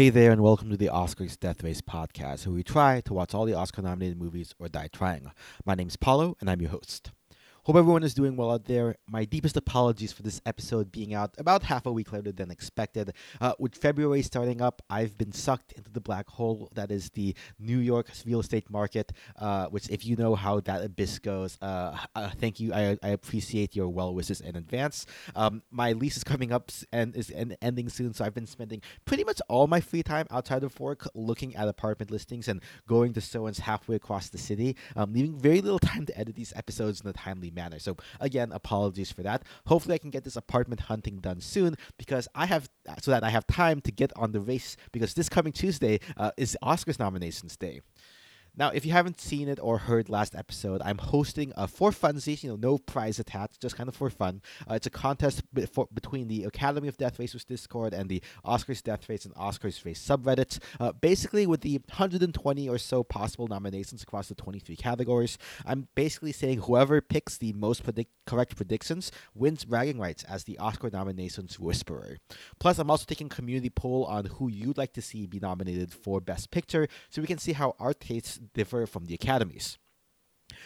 Hey there, and welcome to the Oscars Death Race podcast, where we try to watch all the Oscar nominated movies or die trying. My name's Paulo, and I'm your host. Hope everyone is doing well out there. My deepest apologies for this episode being out about half a week later than expected. Uh, with February starting up, I've been sucked into the black hole that is the New York real estate market, uh, which, if you know how that abyss goes, uh, uh thank you. I, I, appreciate your well wishes in advance. Um, my lease is coming up and is ending soon, so I've been spending pretty much all my free time outside of work looking at apartment listings and going to showings halfway across the city, um, leaving very little time to edit these episodes in a timely manner. So again, apologies for that. Hopefully, I can get this apartment hunting done soon because I have so that I have time to get on the race because this coming Tuesday uh, is Oscars nominations day. Now, if you haven't seen it or heard last episode, I'm hosting a for funsies, you know, no prize attached, just kind of for fun. Uh, it's a contest be- for, between the Academy of Death Racers Discord and the Oscars Death Race and Oscars Race subreddits. Uh, basically, with the 120 or so possible nominations across the 23 categories, I'm basically saying whoever picks the most correct predictions wins bragging rights as the Oscar nominations whisperer. Plus, I'm also taking a community poll on who you'd like to see be nominated for Best Picture, so we can see how our tastes differ from the academies.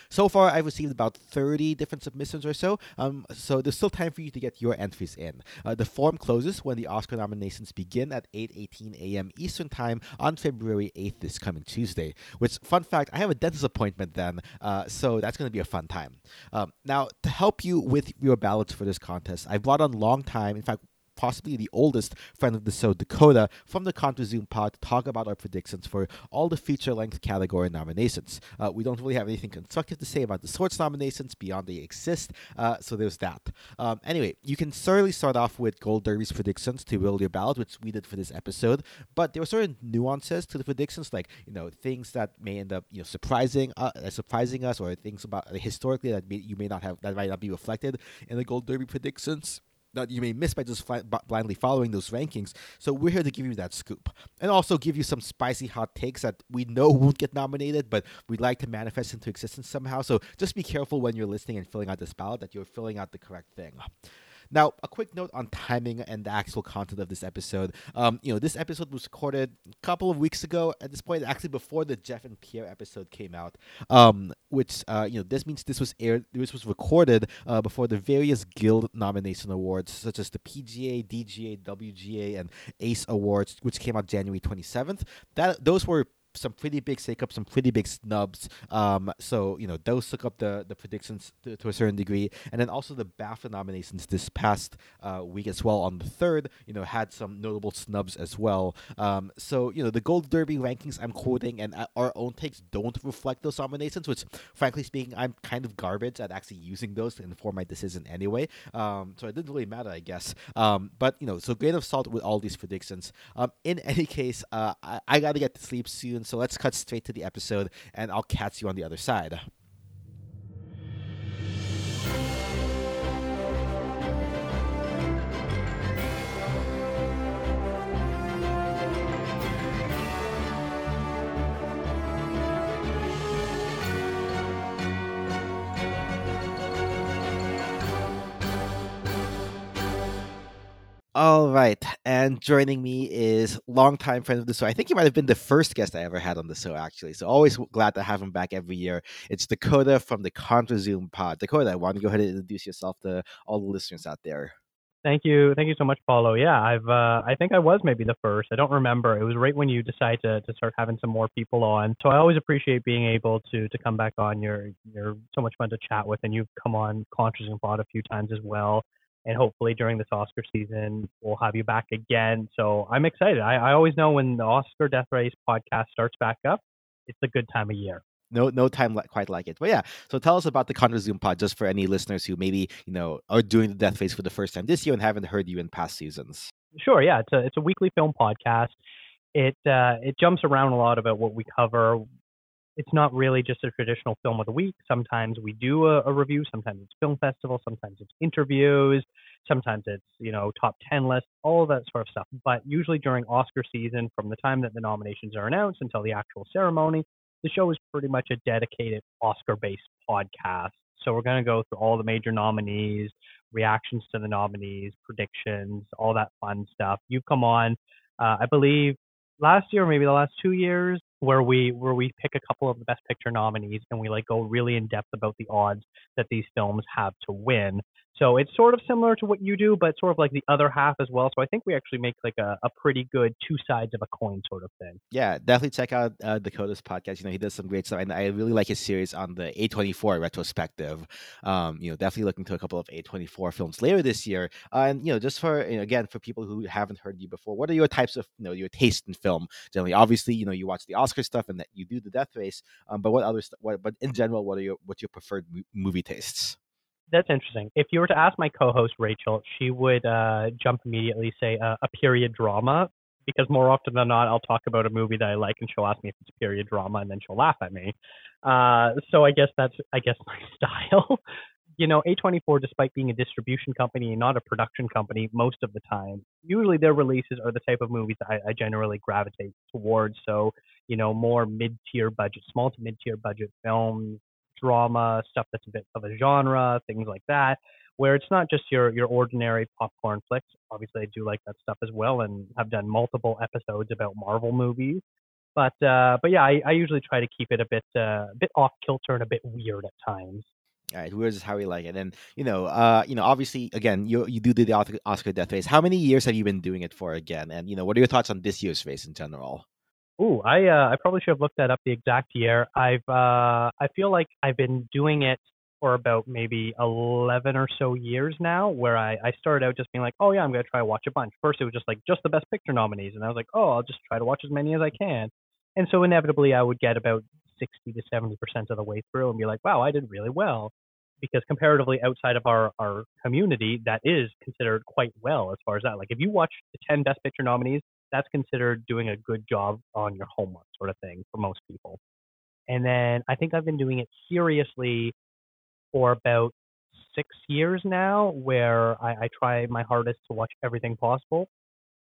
So far, I've received about 30 different submissions or so, um, so there's still time for you to get your entries in. Uh, the form closes when the Oscar nominations begin at 8.18 a.m. Eastern Time on February 8th, this coming Tuesday. Which, fun fact, I have a dentist appointment then, uh, so that's going to be a fun time. Um, now, to help you with your ballots for this contest, I've brought on long time, in fact, possibly the oldest friend of the show, Dakota, from the Contra Zoom pod to talk about our predictions for all the feature length category nominations. Uh, we don't really have anything constructive to say about the sorts nominations beyond they exist, uh, so there's that. Um, anyway, you can certainly start off with Gold Derby's predictions to build your ballot, which we did for this episode, but there were certain nuances to the predictions, like you know things that may end up you know surprising uh, surprising us, or things about historically that may, you may not have that might not be reflected in the Gold Derby predictions that you may miss by just fly, b- blindly following those rankings. So we're here to give you that scoop and also give you some spicy hot takes that we know won't get nominated, but we'd like to manifest into existence somehow. So just be careful when you're listening and filling out this ballot that you're filling out the correct thing. Now, a quick note on timing and the actual content of this episode. Um, you know, this episode was recorded a couple of weeks ago. At this point, actually before the Jeff and Pierre episode came out, um, which uh, you know, this means this was aired, this was recorded uh, before the various Guild nomination awards, such as the PGA, DGA, WGA, and ACE awards, which came out January twenty seventh. That those were some pretty big shakeups, some pretty big snubs. Um, so you know those took up the the predictions to, to, a certain degree, and then also the BAFTA nominations this past uh, week as well on the third. You know had some notable snubs as well. Um, so you know the Gold Derby rankings I'm quoting and uh, our own takes don't reflect those nominations, which frankly speaking I'm kind of garbage at actually using those to inform my decision anyway. Um, so it didn't really matter, I guess. Um, but you know so grain of salt with all these predictions. Um, in any case, uh, I, I got to get to sleep soon so let's cut straight to the episode, and I'll catch you on the other side. All right, and joining me is longtime friend of the show. I think he might have been the first guest I ever had on the show, actually. So always glad to have him back every year. It's Dakota from the Contra Zoom Pod. Dakota, why don't you go ahead and introduce yourself to all the listeners out there? Thank you, thank you so much, Paulo. Yeah, I've uh, I think I was maybe the first. I don't remember. It was right when you decided to, to start having some more people on. So I always appreciate being able to to come back on. You're you're so much fun to chat with, and you've come on Contra Zoom Pod a few times as well and hopefully during this Oscar season we'll have you back again. So I'm excited. I, I always know when the Oscar Death Race podcast starts back up, it's a good time of year. No, no time quite like it. But yeah, so tell us about the Contra Zoom pod, just for any listeners who maybe you know are doing the Death Race for the first time this year and haven't heard you in past seasons. Sure, yeah, it's a it's a weekly film podcast. It uh, it jumps around a lot about what we cover it's not really just a traditional film of the week. Sometimes we do a, a, review. Sometimes it's film festival. Sometimes it's interviews. Sometimes it's you know top ten lists, all that sort of stuff. But usually during Oscar season, from the time that the nominations are announced until the actual ceremony, the show is pretty much a dedicated Oscar-based podcast. So we're going to go through all the major nominees, reactions to the nominees, predictions, all that fun stuff. You've come on, uh, I believe last year, or maybe the last two years, where we where we pick a couple of the best picture nominees and we like go really in depth about the odds that these films have to win. So it's sort of similar to what you do, but sort of like the other half as well. So I think we actually make like a, a pretty good two sides of a coin sort of thing. Yeah, definitely check out uh, Dakota's podcast. You know, he does some great stuff, and I really like his series on the A24 retrospective. Um, you know, definitely looking to a couple of A24 films later this year. Uh, and you know, just for you know, again for people who haven't heard you before, what are your types of you know your taste in film generally? Obviously, you know, you watch the Oscar stuff and that you do the Death Race. Um, but what other st- what? But in general, what are your what's your preferred mo- movie tastes? That's interesting. If you were to ask my co-host Rachel, she would uh, jump immediately say uh, a period drama because more often than not, I'll talk about a movie that I like, and she'll ask me if it's a period drama, and then she'll laugh at me. Uh, so I guess that's I guess my style. you know, A24, despite being a distribution company and not a production company most of the time, usually their releases are the type of movies I, I generally gravitate towards. So, you know, more mid-tier budget, small to mid-tier budget films, drama, stuff that's a bit of a genre, things like that, where it's not just your your ordinary popcorn flicks. Obviously, I do like that stuff as well, and have done multiple episodes about Marvel movies. But uh, but yeah, I, I usually try to keep it a bit uh, a bit off kilter and a bit weird at times. All right, weird is how we like it, and you know, uh, you know, obviously, again, you you do the Oscar, Death Race. How many years have you been doing it for again? And you know, what are your thoughts on this year's race in general? Ooh, I uh, I probably should have looked that up the exact year. I've uh, I feel like I've been doing it for about maybe 11 or so years now, where I, I started out just being like, oh yeah, I'm gonna try to watch a bunch. First, it was just like just the best picture nominees, and I was like, oh, I'll just try to watch as many as I can. And so inevitably, I would get about 60 to 70 percent of the way through and be like, wow, I did really well. Because comparatively outside of our, our community, that is considered quite well as far as that. Like if you watch the 10 best picture nominees, that's considered doing a good job on your homework sort of thing for most people. And then I think I've been doing it seriously for about six years now, where I, I try my hardest to watch everything possible.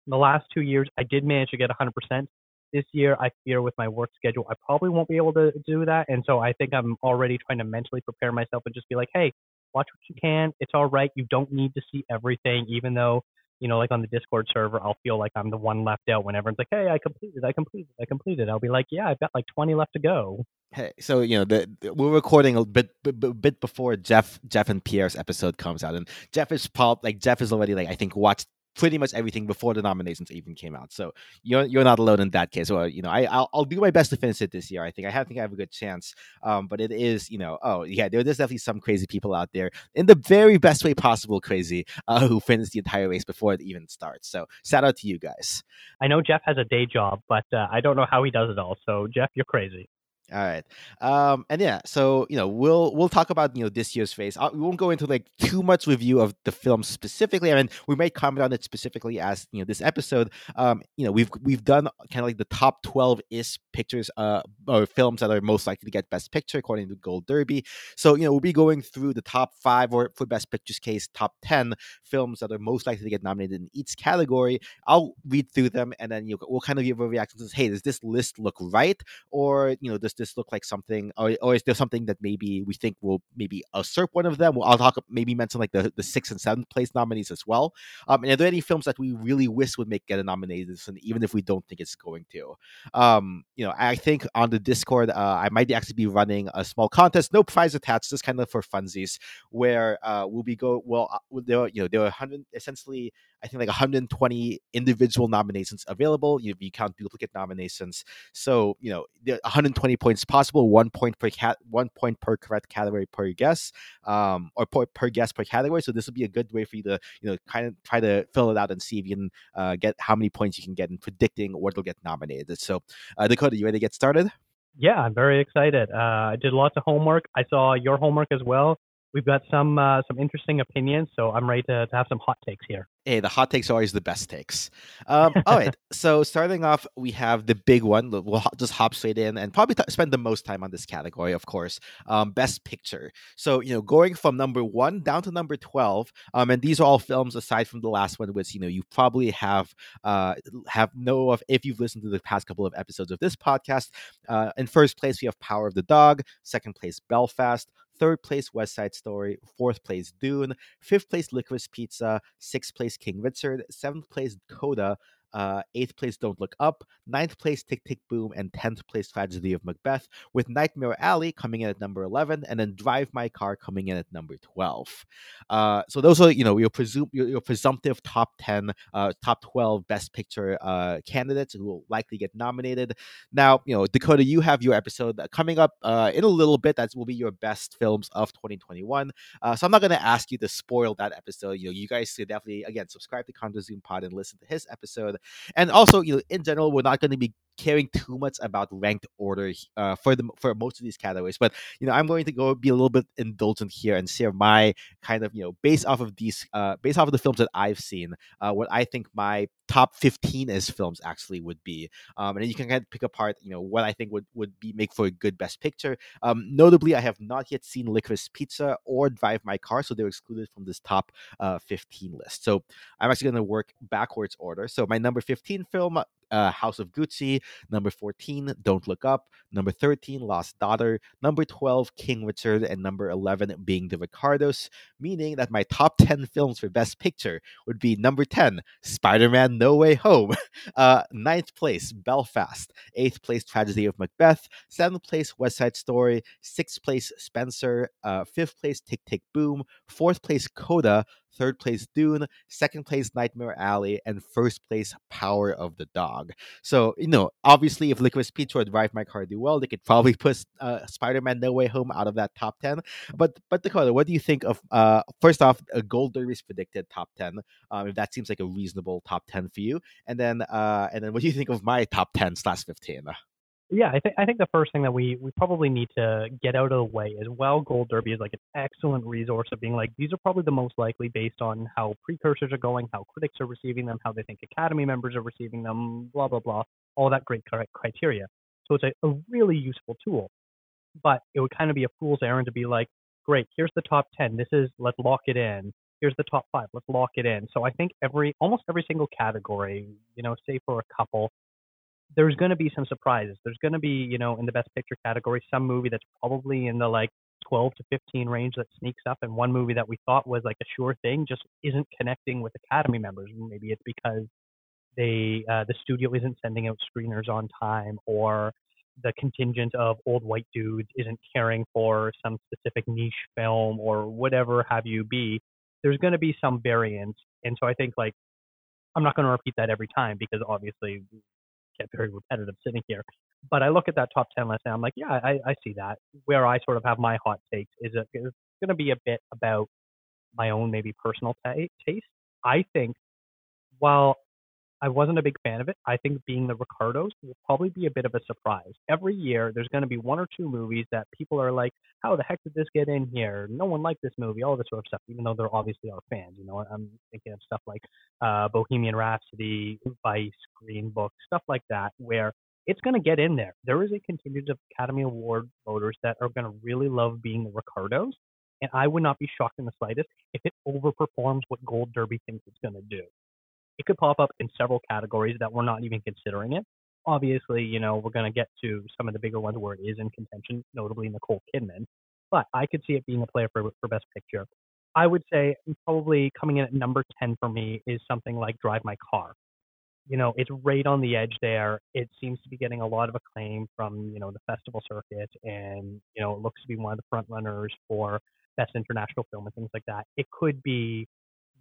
In the last two years, I did manage to get 100%. This year, I fear with my work schedule, I probably won't be able to do that. And so I think I'm already trying to mentally prepare myself and just be like, hey, watch what you can. It's all right. You don't need to see everything, even though you know, like on the Discord server, I'll feel like I'm the one left out when everyone's like, "Hey, I completed, I completed, I completed." I'll be like, "Yeah, I've got like 20 left to go." Hey, so you know, the, the, we're recording a bit, bit, bit before Jeff, Jeff and Pierre's episode comes out, and Jeff is pop, like Jeff is already like I think watched pretty much everything before the nominations even came out. So you're you're not alone in that case. Well, you know, I I'll, I'll do my best to finish it this year. I think I have, think I have a good chance. Um, but it is, you know, oh yeah, there's definitely some crazy people out there in the very best way possible, crazy, uh, who finish the entire race before it even starts. So shout out to you guys. I know Jeff has a day job, but uh, I don't know how he does it all. So Jeff, you're crazy. All right, um, and yeah, so you know we'll we'll talk about you know this year's phase. Uh, we won't go into like too much review of the film specifically. I mean, we might comment on it specifically as you know this episode. Um, you know, we've we've done kind of like the top twelve is pictures, uh, or films that are most likely to get Best Picture according to Gold Derby. So you know we'll be going through the top five or for Best Pictures case, top ten films that are most likely to get nominated in each category. I'll read through them and then you know, we'll kind of give a reaction to hey, does this list look right, or you know, does this look like something, or, or is there something that maybe we think will maybe usurp one of them? Well, I'll talk maybe mention like the, the sixth and seventh place nominees as well. Um, and are there any films that we really wish would make get a nomination, even if we don't think it's going to? Um, you know, I think on the Discord, uh, I might actually be running a small contest, no prize attached, just kind of for funsies, where uh, we'll be go well. Uh, there, you know, there are hundred essentially I think like 120 individual nominations available. You, you count duplicate nominations, so you know 120 points possible. One point per cat, one point per correct category per guess, um, or per, per guess per category. So this would be a good way for you to you know kind of try to fill it out and see if you can uh, get how many points you can get in predicting what will get nominated. So uh, Dakota, you ready to get started? Yeah, I'm very excited. Uh, I did lots of homework. I saw your homework as well we've got some uh, some interesting opinions, so I'm ready to, to have some hot takes here. Hey, the hot takes are always the best takes. Um, all right, so starting off, we have the big one. We'll just hop straight in and probably t- spend the most time on this category, of course. Um, best picture. So you know, going from number one down to number twelve, um, and these are all films aside from the last one, which you know you probably have uh have know of if you've listened to the past couple of episodes of this podcast. Uh, in first place, we have Power of the Dog. Second place, Belfast. Third place, West Side Story. Fourth place, Dune. Fifth place, Licorice Pizza. Sixth place, King Richard. Seventh place, Coda. Uh, eighth place Don't Look Up, ninth place Tick Tick Boom, and tenth place Tragedy of Macbeth, with Nightmare Alley coming in at number eleven, and then Drive My Car coming in at number twelve. Uh, so those are you know your your, your presumptive top ten, uh, top twelve Best Picture uh, candidates who will likely get nominated. Now you know Dakota, you have your episode coming up uh, in a little bit. That will be your best films of 2021. Uh, so I'm not going to ask you to spoil that episode. You know, you guys should definitely again subscribe to Contra Zoom Pod and listen to his episode. And also, you know, in general, we're not going to be caring too much about ranked order uh, for the for most of these categories. But you know, I'm going to go be a little bit indulgent here and share my kind of you know based off of these uh, based off of the films that I've seen, uh, what I think my top 15 as films actually would be. Um, and you can kind of pick apart you know what I think would would be make for a good best picture. Um, notably, I have not yet seen Licorice Pizza or Drive My Car, so they're excluded from this top uh, 15 list. So I'm actually going to work backwards order. So my number 15 film uh, House of Gucci. Number 14, Don't Look Up. Number 13, Lost Daughter. Number 12, King Richard. And number 11 being The Ricardos, meaning that my top 10 films for Best Picture would be number 10, Spider Man No Way Home. Uh, ninth place, Belfast. Eighth place, Tragedy of Macbeth. Seventh place, West Side Story. Sixth place, Spencer. Uh, fifth place, Tick Tick Boom. Fourth place, Coda third place Dune, second place Nightmare Alley, and first place Power of the Dog. So, you know, obviously if Licorice Pizza or Drive My Car do well, they could probably push uh, Spider-Man No Way Home out of that top 10. But but Dakota, what do you think of uh first off, a Gold Derby's predicted top 10? Um, if that seems like a reasonable top 10 for you. And then uh and then what do you think of my top 10 slash 15? Yeah, I think I think the first thing that we we probably need to get out of the way is well, Gold Derby is like an excellent resource of being like these are probably the most likely based on how precursors are going, how critics are receiving them, how they think Academy members are receiving them, blah blah blah, all that great criteria. So it's a, a really useful tool, but it would kind of be a fool's errand to be like, great, here's the top ten. This is let's lock it in. Here's the top five. Let's lock it in. So I think every almost every single category, you know, say for a couple, there's going to be some surprises. There's going to be, you know, in the best picture category, some movie that's probably in the like 12 to 15 range that sneaks up, and one movie that we thought was like a sure thing just isn't connecting with Academy members. Maybe it's because they uh, the studio isn't sending out screeners on time, or the contingent of old white dudes isn't caring for some specific niche film, or whatever have you be. There's going to be some variance, and so I think like I'm not going to repeat that every time because obviously get very repetitive sitting here. But I look at that top 10 list and I'm like, yeah, I, I see that. Where I sort of have my hot takes is it's going to be a bit about my own maybe personal t- taste. I think while I wasn't a big fan of it. I think being the Ricardos will probably be a bit of a surprise. Every year, there's going to be one or two movies that people are like, "How the heck did this get in here? No one liked this movie." All this sort of stuff, even though they're obviously our fans. You know, I'm thinking of stuff like uh, Bohemian Rhapsody, Vice, Green Book, stuff like that, where it's going to get in there. There is a contingent of Academy Award voters that are going to really love being the Ricardos, and I would not be shocked in the slightest if it overperforms what Gold Derby thinks it's going to do it could pop up in several categories that we're not even considering it. Obviously, you know, we're going to get to some of the bigger ones where it is in contention, notably Nicole Kidman. But I could see it being a player for, for Best Picture. I would say probably coming in at number 10 for me is something like Drive My Car. You know, it's right on the edge there. It seems to be getting a lot of acclaim from, you know, the festival circuit and, you know, it looks to be one of the front runners for best international film and things like that. It could be,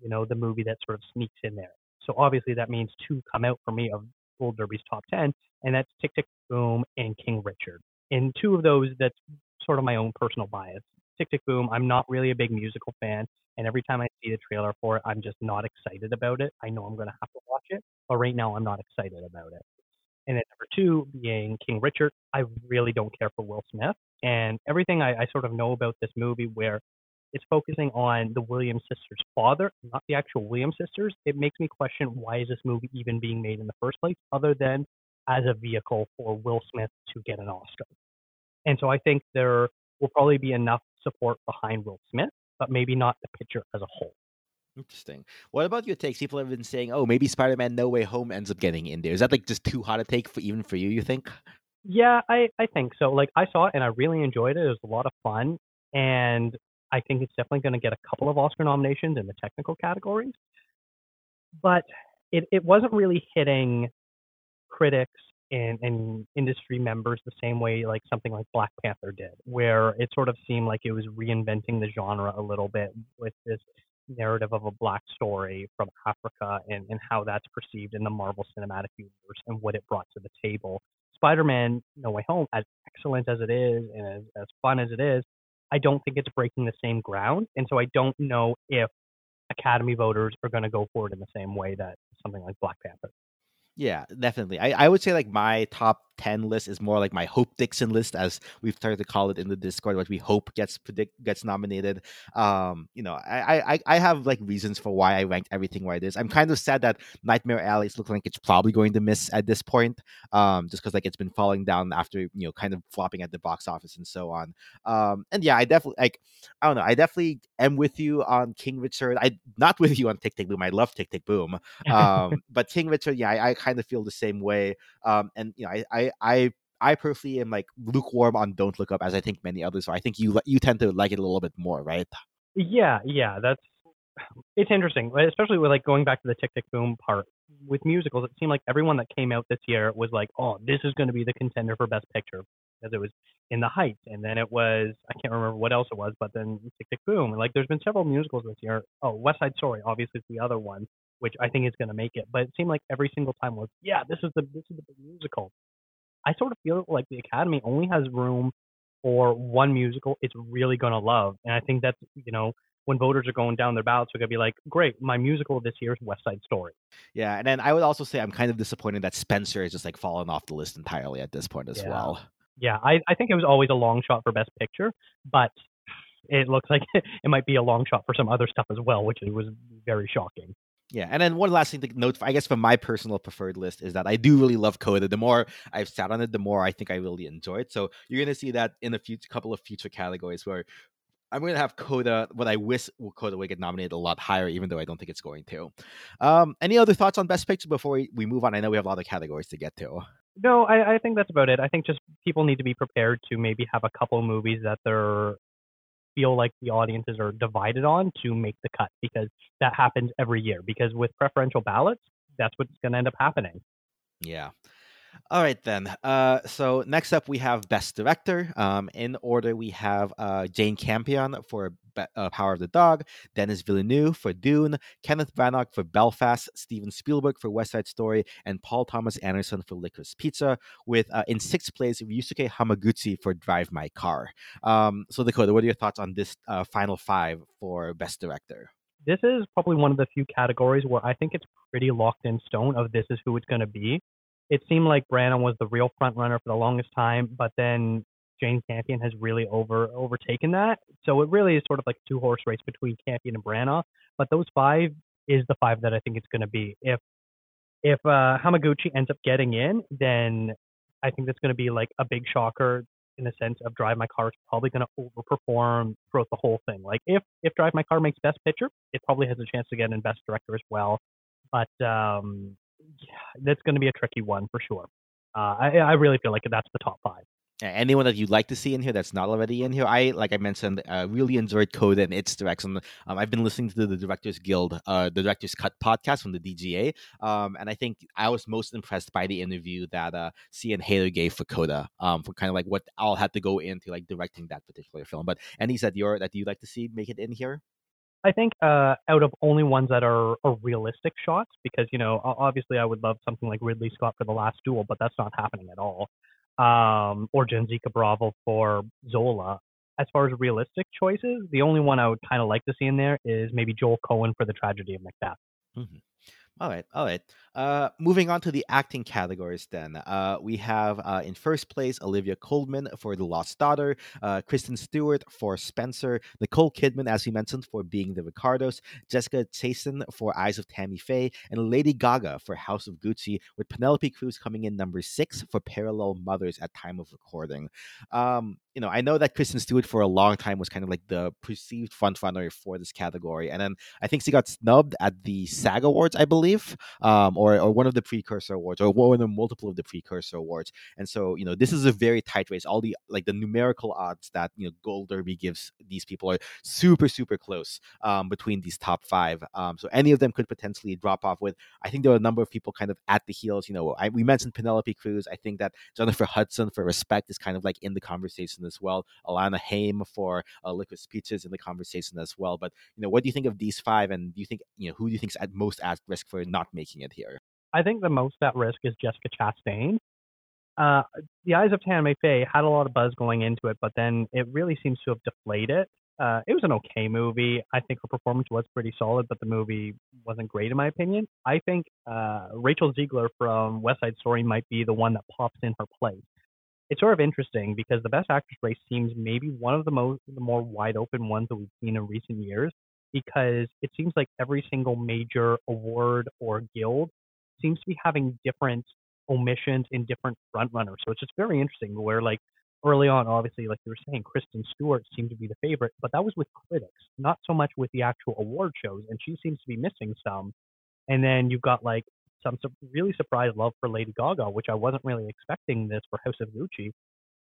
you know, the movie that sort of sneaks in there. So obviously that means two come out for me of Gold Derby's top 10, and that's Tick Tick Boom and King Richard. In two of those, that's sort of my own personal bias. Tick Tick Boom, I'm not really a big musical fan, and every time I see the trailer for it, I'm just not excited about it. I know I'm going to have to watch it, but right now I'm not excited about it. And then number two being King Richard, I really don't care for Will Smith. And everything I, I sort of know about this movie, where it's focusing on the Williams sisters' father, not the actual Williams sisters. It makes me question why is this movie even being made in the first place, other than as a vehicle for Will Smith to get an Oscar. And so I think there will probably be enough support behind Will Smith, but maybe not the picture as a whole. Interesting. What about your takes? People have been saying, "Oh, maybe Spider-Man: No Way Home ends up getting in there." Is that like just too hot a take for even for you? You think? Yeah, I I think so. Like I saw it and I really enjoyed it. It was a lot of fun, and I think it's definitely going to get a couple of Oscar nominations in the technical categories. But it it wasn't really hitting critics and, and industry members the same way like something like Black Panther did, where it sort of seemed like it was reinventing the genre a little bit with this narrative of a black story from Africa and, and how that's perceived in the Marvel Cinematic Universe and what it brought to the table. Spider-Man No Way Home, as excellent as it is and as, as fun as it is, I don't think it's breaking the same ground. And so I don't know if Academy voters are going to go for it in the same way that something like Black Panther. Yeah, definitely. I, I would say like my top 10 list is more like my Hope Dixon list, as we've started to call it in the Discord, which we hope gets predict gets nominated. Um, you know, I, I I have like reasons for why I ranked everything where it is. I'm kind of sad that Nightmare Alley is looking like it's probably going to miss at this point. Um, just because like it's been falling down after you know kind of flopping at the box office and so on. Um, and yeah, I definitely like I don't know, I definitely am with you on King Richard. I not with you on Tick Tick Boom. I love Tick Tick Boom. Um, but King Richard, yeah, I, I kind of feel the same way. Um, and you know, I, I I I personally am like lukewarm on Don't Look Up, as I think many others are. I think you you tend to like it a little bit more, right? Yeah, yeah, that's it's interesting, especially with like going back to the Tick Tick Boom part with musicals. It seemed like everyone that came out this year was like, "Oh, this is going to be the contender for Best Picture," because it was In the Heights, and then it was I can't remember what else it was, but then Tick Tick Boom. Like, there's been several musicals this year. Oh, West Side Story, obviously, is the other one, which I think is going to make it. But it seemed like every single time was, "Yeah, this is the this is the musical." I sort of feel like the Academy only has room for one musical it's really going to love. And I think that's, you know, when voters are going down their ballots, they're going to be like, great, my musical this year is West Side Story. Yeah. And then I would also say I'm kind of disappointed that Spencer is just like fallen off the list entirely at this point as yeah. well. Yeah. I, I think it was always a long shot for Best Picture, but it looks like it might be a long shot for some other stuff as well, which was very shocking. Yeah, and then one last thing to note, I guess, from my personal preferred list is that I do really love Coda. The more I've sat on it, the more I think I really enjoy it. So you're gonna see that in a few couple of future categories where I'm gonna have Coda. What I wish Coda would get nominated a lot higher, even though I don't think it's going to. Um, any other thoughts on Best Picture before we, we move on? I know we have a lot of categories to get to. No, I, I think that's about it. I think just people need to be prepared to maybe have a couple movies that they're feel like the audiences are divided on to make the cut because that happens every year. Because with preferential ballots, that's what's going to end up happening. Yeah. All right then. Uh, so next up we have Best Director. Um, in order we have uh, Jane Campion for Be- uh, Power of the Dog, Denis Villeneuve for Dune, Kenneth Branagh for Belfast, Steven Spielberg for West Side Story, and Paul Thomas Anderson for Licorice Pizza. With uh, in sixth place Ryusuke Hamaguchi for Drive My Car. Um, so Dakota, what are your thoughts on this uh, final five for Best Director? This is probably one of the few categories where I think it's pretty locked in stone of this is who it's going to be it seemed like Branagh was the real front runner for the longest time, but then Jane Campion has really over overtaken that. So it really is sort of like a two horse race between Campion and Branagh. But those five is the five that I think it's going to be. If if uh, Hamaguchi ends up getting in, then I think that's going to be like a big shocker in the sense of Drive My Car is probably going to overperform throughout the whole thing. Like if if Drive My Car makes Best Picture, it probably has a chance to get in Best Director as well. But um, that's going to be a tricky one for sure. Uh, I, I really feel like that's the top five. Anyone that you'd like to see in here that's not already in here, I like I mentioned, uh, really enjoyed Coda and its direction. Um, I've been listening to the Directors Guild, uh, the Directors Cut podcast from the DGA, um, and I think I was most impressed by the interview that uh, Sian Heder gave for Coda, um, for kind of like what all had to go into like directing that particular film. But any that you're that you'd like to see make it in here? I think uh, out of only ones that are, are realistic shots, because you know, obviously, I would love something like Ridley Scott for The Last Duel, but that's not happening at all. Um, or Janicza Bravo for Zola. As far as realistic choices, the only one I would kind of like to see in there is maybe Joel Coen for The Tragedy of Macbeth. Mm-hmm. All right, all right. Uh, moving on to the acting categories, then uh, we have uh, in first place Olivia Colman for The Lost Daughter, uh, Kristen Stewart for Spencer, Nicole Kidman, as we mentioned, for Being the Ricardos, Jessica Chastain for Eyes of Tammy Faye, and Lady Gaga for House of Gucci, with Penelope Cruz coming in number six for Parallel Mothers at time of recording. Um, you know, I know that Kristen Stewart for a long time was kind of like the perceived frontrunner for this category, and then I think she got snubbed at the SAG Awards, I believe, um, or or one of the precursor awards, or one of multiple of the precursor awards. And so, you know, this is a very tight race. All the like the numerical odds that you know Gold Derby gives these people are super super close um, between these top five. Um, so any of them could potentially drop off. With I think there are a number of people kind of at the heels. You know, I, we mentioned Penelope Cruz. I think that Jennifer Hudson for Respect is kind of like in the conversation as well. Alana Haim for uh, Licorice Pizza's in the conversation as well. But you know, what do you think of these five? And do you think you know who do you think is at most at risk for not making it here? I think the most at risk is Jessica Chastain. Uh, the Eyes of Tammy Faye had a lot of buzz going into it, but then it really seems to have deflated. Uh, it was an okay movie. I think her performance was pretty solid, but the movie wasn't great in my opinion. I think uh, Rachel Zegler from West Side Story might be the one that pops in her place. It's sort of interesting because the Best Actress race seems maybe one of the most the more wide open ones that we've seen in recent years because it seems like every single major award or guild seems to be having different omissions in different frontrunners. So it's just very interesting where like early on, obviously, like you were saying, Kristen Stewart seemed to be the favorite, but that was with critics, not so much with the actual award shows, and she seems to be missing some. And then you've got like some really surprised love for Lady Gaga, which I wasn't really expecting this for House of Gucci.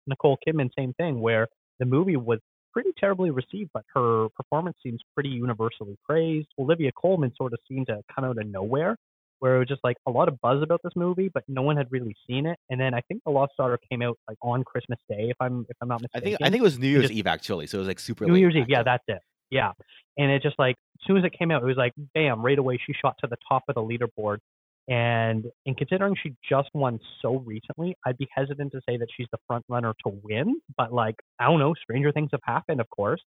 Nicole Kidman, same thing, where the movie was pretty terribly received, but her performance seems pretty universally praised. Olivia Colman sort of seemed to come out of nowhere where it was just like a lot of buzz about this movie, but no one had really seen it. And then I think The Lost Daughter came out like on Christmas Day, if I'm if I'm not mistaken. I think I think it was New Year's just, Eve actually, so it was like super. New Year's Eve, yeah, that's it. Yeah, and it just like as soon as it came out, it was like bam, right away she shot to the top of the leaderboard. And in considering she just won so recently, I'd be hesitant to say that she's the front runner to win. But like I don't know, stranger things have happened, of course.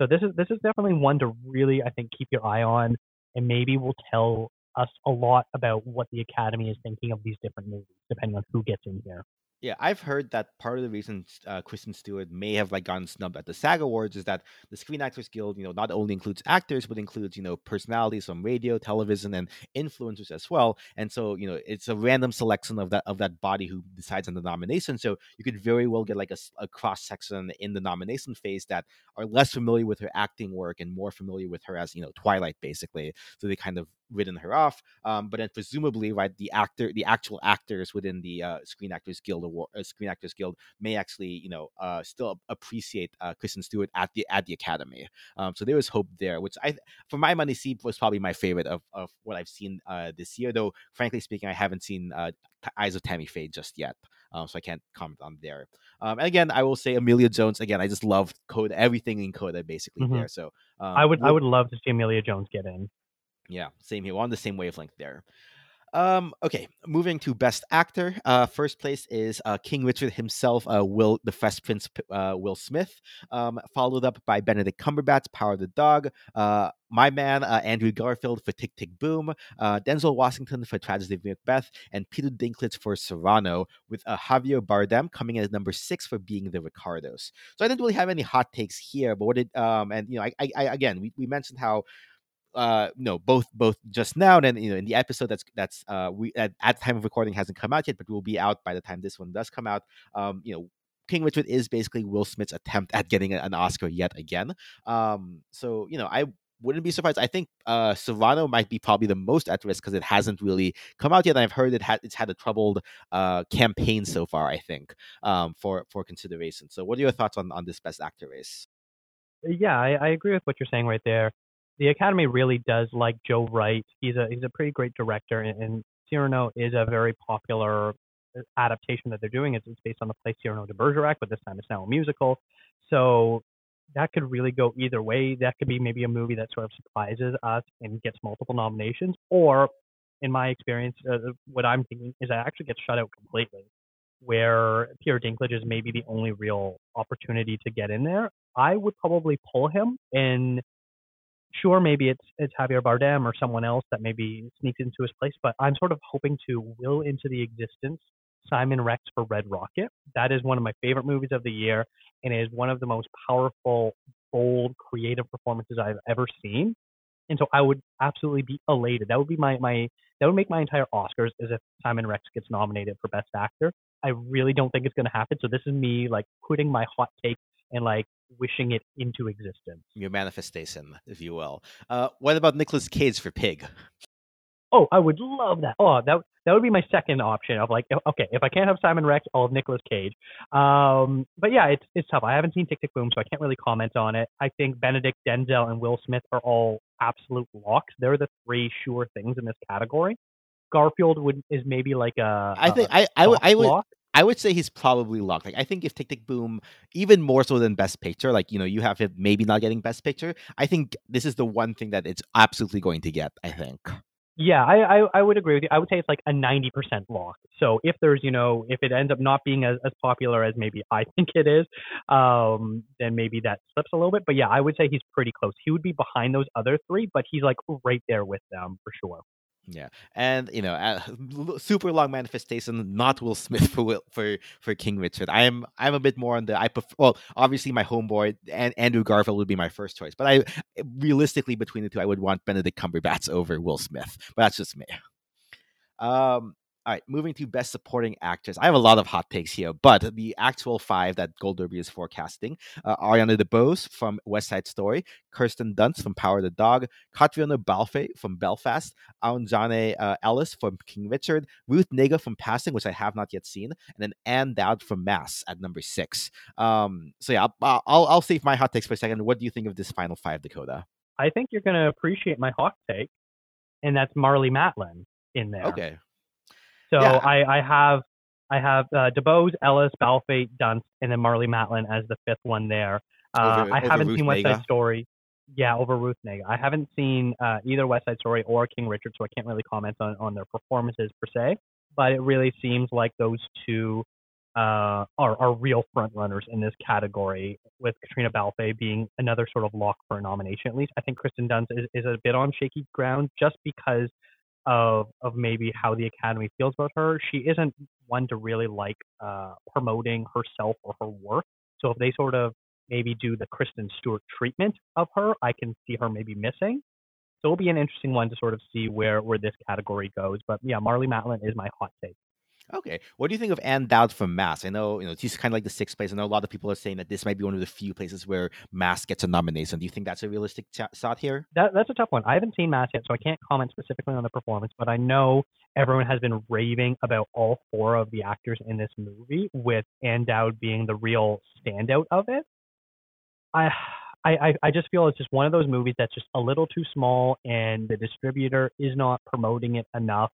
So this is this is definitely one to really I think keep your eye on, and maybe will tell us a lot about what the Academy is thinking of these different movies, depending on who gets in here. Yeah, I've heard that part of the reason uh, Kristen Stewart may have like gotten snubbed at the SAG Awards is that the Screen Actors Guild, you know, not only includes actors but includes you know personalities from radio, television, and influencers as well. And so you know, it's a random selection of that of that body who decides on the nomination. So you could very well get like a, a cross section in the nomination phase that are less familiar with her acting work and more familiar with her as you know Twilight, basically. So they kind of written her off. Um, but then presumably, right, the actor, the actual actors within the uh, Screen Actors Guild Award, uh, Screen Actors Guild may actually, you know, uh, still appreciate uh, Kristen Stewart at the at the Academy. Um, so there was hope there, which I, for my money, see was probably my favorite of, of what I've seen uh, this year. Though, frankly speaking, I haven't seen uh, Eyes of Tammy Faye just yet. Um, so I can't comment on there. Um, and again, I will say Emilia Jones. Again, I just love Coda, everything in Coda, basically mm-hmm. there. So um, I would, we'll, I would love to see Emilia Jones get in. Yeah, same here. We're on the same wavelength there. Um, okay, moving to Best Actor. Uh, first place is uh, King Richard himself, uh, Will the Fresh Prince, uh, Will Smith. Um, followed up by Benedict Cumberbatch, Power of the Dog. Uh, my man uh, Andrew Garfield for Tick Tick Boom, Denzel Washington for Tragedy of Macbeth, and Peter Dinklage for Cyrano, with Javier Bardem coming in at number six for being the Ricardos. So I didn't really have any hot takes here, but what did um and you know I, I, I again we, we mentioned how uh no both both just now and you know in the episode that's that's uh we at, at time of recording hasn't come out yet but will be out by the time this one does come out um you know King Richard is basically Will Smith's attempt at getting an Oscar yet again. Um, so you know, I wouldn't be surprised. I think uh, Cyrano might be probably the most at risk because it hasn't really come out yet. And I've heard it had it's had a troubled uh, campaign so far. I think um, for for consideration. So, what are your thoughts on on this Best Actor race? Yeah, I, I agree with what you're saying right there the Academy really does like Joe Wright. He's a he's a pretty great director, and, and Cyrano is a very popular uh, adaptation that they're doing. It's, it's based on the play Cyrano de Bergerac, but this time it's now a musical. So that could really go either way. That could be maybe a movie that sort of surprises us and gets multiple nominations, or in my experience, uh, what I'm thinking is that actually gets shut out completely, where Peter Dinklage is maybe the only real opportunity to get in there. I would probably pull him and sure, maybe it's it's Javier Bardem or someone else that maybe sneaks into his place, but I'm sort of hoping to will into the existence Simon Rex for Red Rocket. That is one of my favorite movies of the year, and is one of the most powerful, bold, creative performances I've ever seen. And so I would absolutely be elated. That would be my my that would make my entire Oscars as if Simon Rex gets nominated for Best Actor. I really don't think it's going to happen. So this is me like putting my hot take and like wishing it into existence. Your manifestation, if you will. Uh, what about Nicolas Cage for Pig? Oh, I would love that. Oh, that that would be my second option of like, okay, if I can't have Simon Rex, I'll have Nicolas Cage. Um, but yeah, it's it's tough. I haven't seen Tick Tick Boom, so I can't really comment on it. I think Benedict, Denzel, and Will Smith are all absolute locks. They're the three sure things in this category. Garfield would is maybe like a. I think I I would I would I would say he's probably locked. Like I think if Tick Tick Boom, even more so than Best Picture, like you know, you have him maybe not getting Best Picture. I think this is the one thing that it's absolutely going to get. I think. Yeah, I, I, I would agree with you. I would say it's like a ninety percent lock. So if there's you know if it ends up not being as, as popular as maybe I think it is, um, then maybe that slips a little bit. But yeah, I would say he's pretty close. He would be behind those other three, but he's like right there with them for sure. Yeah, and you know, uh, super long manifestation. Not Will Smith for Will, for for King Richard. I am I'm a bit more on the I prefer. Well, obviously my homeboy and Andrew Garfield would be my first choice, but I realistically between the two, I would want Benedict Cumberbatch over Will Smith. But that's just me. Um, all right, moving to best supporting actress. I have a lot of hot takes here, but the actual five that Gold Derby is forecasting uh, Ariana DeBose from West Side Story, Kirsten Dunst from Power the Dog, Caitriona Balfe from Belfast, Aunjanue uh, Ellis from King Richard, Ruth Negga from Passing, which I have not yet seen, and then Ann Dowd from Mass at number six. Um, so yeah, I'll, I'll, I'll save my hot takes for a second. What do you think of this final five, Dakota? I think you're going to appreciate my hot take, and that's Marlee Matlin in there. Okay. So Yeah. I, I have I have uh, DeBose, Ellis, Balfe, Dunst, and then Marlee Matlin as the fifth one there. Uh, Over- I over haven't Ruth seen West Side Negga? Story. Yeah, over Ruth Negga. I haven't seen uh, either West Side Story or King Richard, so I can't really comment on, on their performances per se. But it really seems like those two uh, are, are real front runners in this category, with Caitriona Balfe being another sort of lock for a nomination. At least I think Kristen Dunst is, is a bit on shaky ground just because of of maybe how the academy feels about her. She isn't one to really like uh, promoting herself or her work. So if they sort of maybe do the Kristen Stewart treatment of her, I can see her maybe missing. So it'll be an interesting one to sort of see where where this category goes. But yeah, Marlee Matlin is my hot take. Okay. What do you think of Ann Dowd from Mass? I know, you know, she's kind of like the sixth place. I know a lot of people are saying that this might be one of the few places where Mass gets a nomination. Do you think that's a realistic shot here? That that's a tough one. I haven't seen Mass yet, so I can't comment specifically on the performance. But I know everyone has been raving about all four of the actors in this movie, with Ann Dowd being the real standout of it. I, I, I just feel it's just one of those movies that's just a little too small and the distributor is not promoting it enough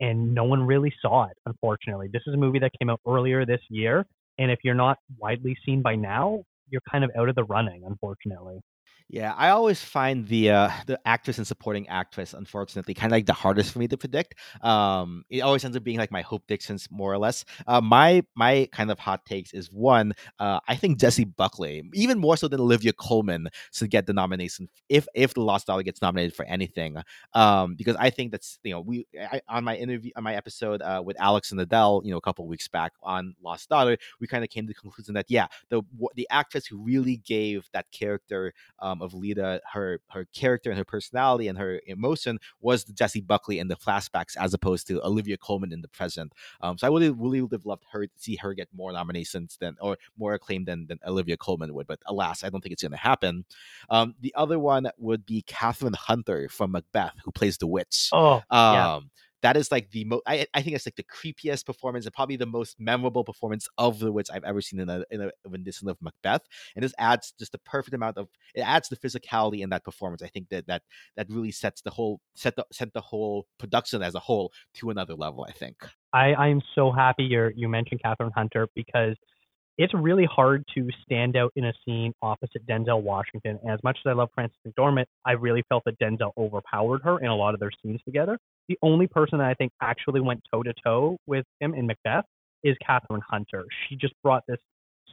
and no one really saw it unfortunately. This is a movie that came out earlier this year and if you're not widely seen by now you're kind of out of the running unfortunately Yeah, I always find the uh, the actress and supporting actress, unfortunately, kind of like the hardest for me to predict. Um, it always ends up being like my hope Dixons, more or less. Uh, my my kind of hot takes is one. Uh, I think Jessie Buckley, even more so than Olivia Colman, should get the nomination if if the Lost Daughter gets nominated for anything. Um, because I think that's you know we I, on my interview on my episode uh, with Alex and Adele, you know, a couple weeks back on Lost Daughter, we kind of came to the conclusion that yeah, the the actress who really gave that character um, of Leda, her her character and her personality and her emotion was the Jessie Buckley in the flashbacks, as opposed to Olivia Colman in the present. Um, so I would really would have loved her to see her get more nominations than or more acclaim than than Olivia Colman would. But alas, I don't think it's going to happen. Um, the other one would be Kathryn Hunter from Macbeth, who plays the witch. oh Um, yeah. That is like the most. I, I think it's like the creepiest performance and probably the most memorable performance of the witch I've ever seen in a in a rendition of Macbeth. And this adds just the perfect amount of it adds the physicality in that performance. I think that that that really sets the whole set the set the whole production as a whole to another level. I think. I, I'm so happy you you mentioned Kathryn Hunter because it's really hard to stand out in a scene opposite Denzel Washington. And as much as I love Frances McDormand, I really felt that Denzel overpowered her in a lot of their scenes together. The only person that I think actually went toe to toe with him in Macbeth is Kathryn Hunter. She just brought this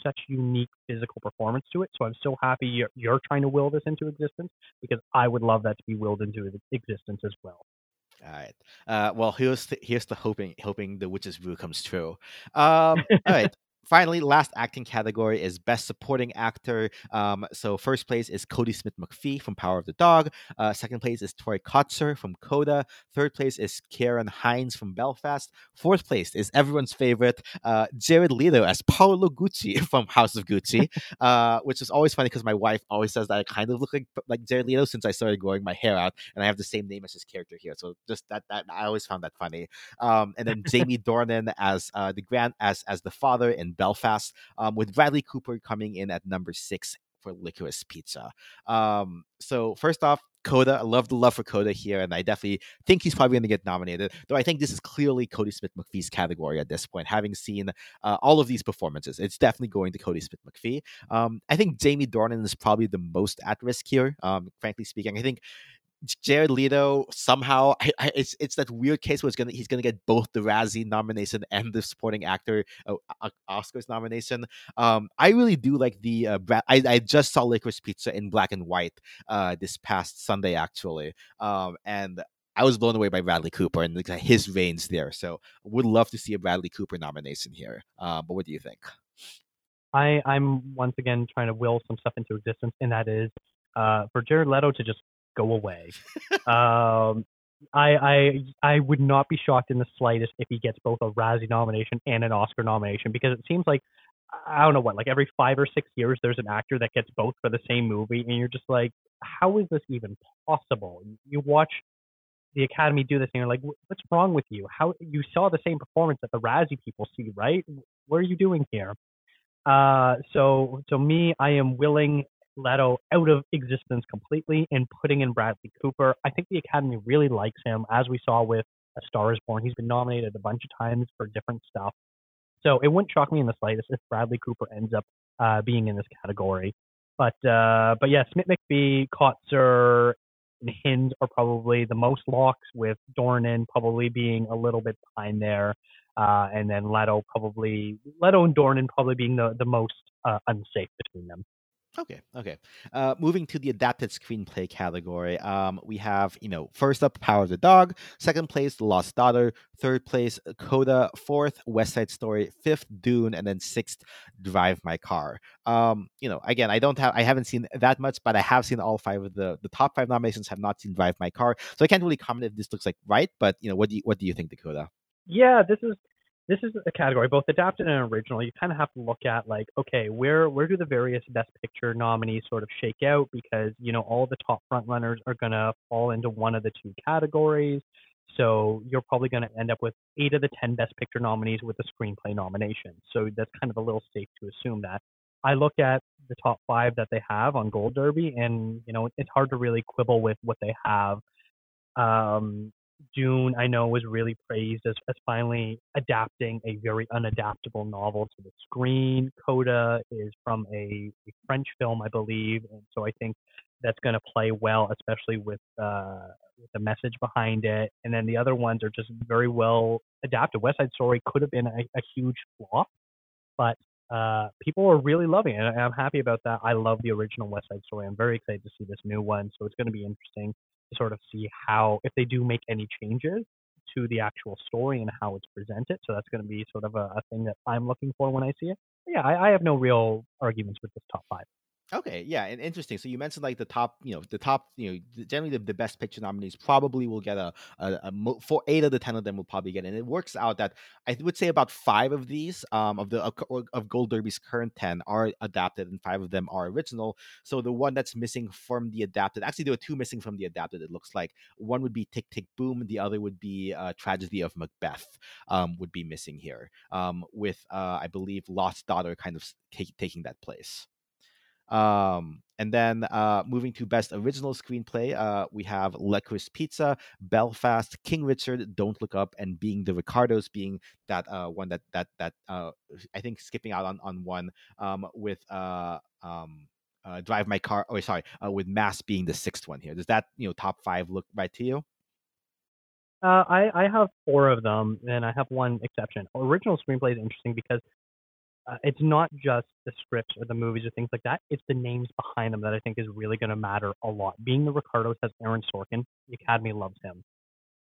such unique physical performance to it. So I'm so happy you're, you're trying to will this into existence because I would love that to be willed into existence as well. All right. Uh, well, here's the, here's the hoping hoping the witch's brew comes true. Um, all right. Finally, last acting category is Best Supporting Actor. Um, so first place is Kodi Smit-McPhee from Power of the Dog. Uh, second place is Troy Kotsur from Coda. Third place is Ciarán Hinds from Belfast. Fourth place is everyone's favorite uh, Jared Leto as Paolo Gucci from House of Gucci, uh, which is always funny because my wife always says that I kind of look like like Jared Leto since I started growing my hair out, and I have the same name as his character here. So just that that I always found that funny. Um, and then Jamie Dornan as uh, the grand as as the father in Belfast, um, with Bradley Cooper coming in at number six for Licorice Pizza. Um, so first off, Coda, I love the love for Coda here, and I definitely think he's probably going to get nominated. Though I think this is clearly Kodi Smit-McPhee's category at this point. Having seen uh, all of these performances, it's definitely going to Kodi Smit-McPhee. Um, I think Jamie Dornan is probably the most at risk here. Um, frankly speaking, I think Jared Leto somehow I, I, it's it's that weird case where gonna he's gonna get both the Razzie nomination and the supporting actor uh, Oscars nomination. Um, I really do like the uh, Brad, I I just saw Licorice Pizza in black and white uh this past Sunday actually. Um, and I was blown away by Bradley Cooper and his veins there. So would love to see a Bradley Cooper nomination here. Uh, but what do you think? I I'm once again trying to will some stuff into existence, and that is uh, for Jared Leto to just go away. um, I, I I would not be shocked in the slightest if he gets both a Razzie nomination and an Oscar nomination because it seems like I don't know what like every five or six years there's an actor that gets both for the same movie and you're just like how is this even possible? You watch the Academy do this and you're like what's wrong with you? How you saw the same performance that the Razzie people see right? What are you doing here? Uh, so so me I am willing Leto out of existence completely and putting in Bradley Cooper. I think the Academy really likes him, as we saw with A Star is Born. He's been nominated a bunch of times for different stuff. So it wouldn't shock me in the slightest if Bradley Cooper ends up uh, being in this category. But uh, but yeah, Smith McPhee, Kotsur, and Hinds are probably the most locks, with Dornan probably being a little bit behind there, uh, and then Leto probably Leto and Dornan probably being the the most uh, unsafe between them. Okay, okay. Uh, moving to the adapted screenplay category, um, we have, you know, first up, Power of the Dog. Second place, The Lost Daughter. Third place, Coda. Fourth, West Side Story. Fifth, Dune, and then sixth, Drive My Car. Um, you know, again, I don't have, I haven't seen that much, but I have seen all five of the the top five nominations. Have not seen Drive My Car, so I can't really comment if this looks like right. But you know, what do you what do you think, Dakota? Yeah, this is this is a category both adapted and original you kind of have to look at like okay where where do the various best picture nominees sort of shake out? Because you know all the top frontrunners are going to fall into one of the two categories. So you're probably going to end up with eight of the 10 best picture nominees with a screenplay nomination. So that's kind of a little safe to assume that. I look at the top five that they have on gold derby and you know it's hard to really quibble with what they have. Um, Dune, I know, was really praised as, as finally adapting a very unadaptable novel to the screen. Coda is from a, a French film, I believe, and so I think that's going to play well, especially with, uh, with the message behind it. And then the other ones are just very well adapted. West Side Story could have been a, a huge flop, but uh, people are really loving it, and I'm happy about that. I love the original West Side Story. I'm very excited to see this new one, so it's going to be interesting to sort of see how if they do make any changes to the actual story and how it's presented. So that's going to be sort of a, a thing that I'm looking for when I see it. Yeah, I, I have no real arguments with this top five. Okay, yeah, and interesting. So you mentioned like the top, you know, the top, you know, generally the, the best picture nominees probably will get a, a, a mo- for eight of the ten of them will probably get, and it works out that I would say about five of these, um, of the of, of Gold Derby's current ten are adapted, and five of them are original. So the one that's missing from the adapted, actually there were two missing from the adapted. It looks like one would be Tick Tick Boom, the other would be uh, Tragedy of Macbeth, um, would be missing here, um, with uh, I believe Lost Daughter kind of t- taking that place. Um, and then uh, moving to best original screenplay, uh, we have Licorice Pizza, Belfast, King Richard, Don't Look Up, and Being the Ricardos being that uh, one that that that uh, I think skipping out on on one um, with uh, um, uh, Drive My Car. Oh, sorry, uh, with Mass being the sixth one here. Does that you know top five look right to you? Uh, I, I have four of them, and I have one exception. Original screenplay is interesting because uh, it's not just the scripts or the movies or things like that. It's the names behind them that I think is really going to matter a lot. Being the Ricardos has Aaron Sorkin. The Academy loves him.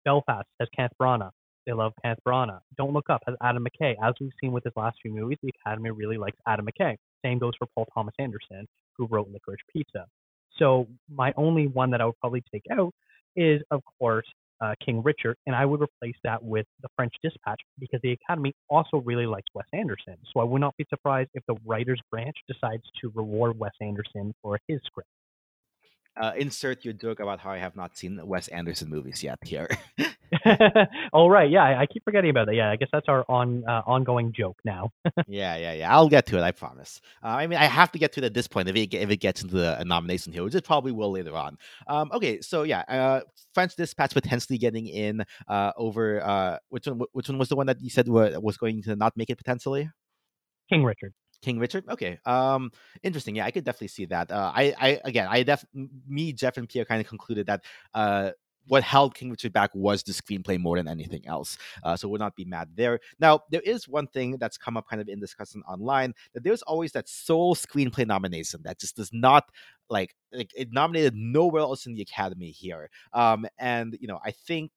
Belfast has Kenneth Branagh. They love Kenneth Branagh. Don't Look Up has Adam McKay. As we've seen with his last few movies, the Academy really likes Adam McKay. Same goes for Paul Thomas Anderson, who wrote Licorice Pizza. So my only one that I would probably take out is, of course, uh, King Richard, and I would replace that with The French Dispatch because the Academy also really likes Wes Anderson. So I would not be surprised if the writers' branch decides to reward Wes Anderson for his script. Uh, insert your joke about how I have not seen Wes Anderson movies yet here. oh right, yeah, I, I, keep forgetting about that. Yeah, I guess that's our on uh, ongoing joke now. yeah, yeah, yeah. I'll get to it. I promise. Uh, I mean, I have to get to it at this point if it if it gets into the nomination here, which it probably will later on. Um, okay, so yeah, uh, French Dispatch potentially getting in uh, over uh, which one? Which one was the one that you said was going to not make it potentially? King Richard. King Richard. Okay. Um, interesting. Yeah, I could definitely see that. Uh, I, I again, I def me, Jeff, and Pierre kind of concluded that uh, what held King Richard back was the screenplay more than anything else. Uh, so would not be mad there. Now, there is one thing that's come up kind of in discussion online that there's always that sole screenplay nomination that just does not like like it nominated nowhere else in the Academy here. Um, and you know, I think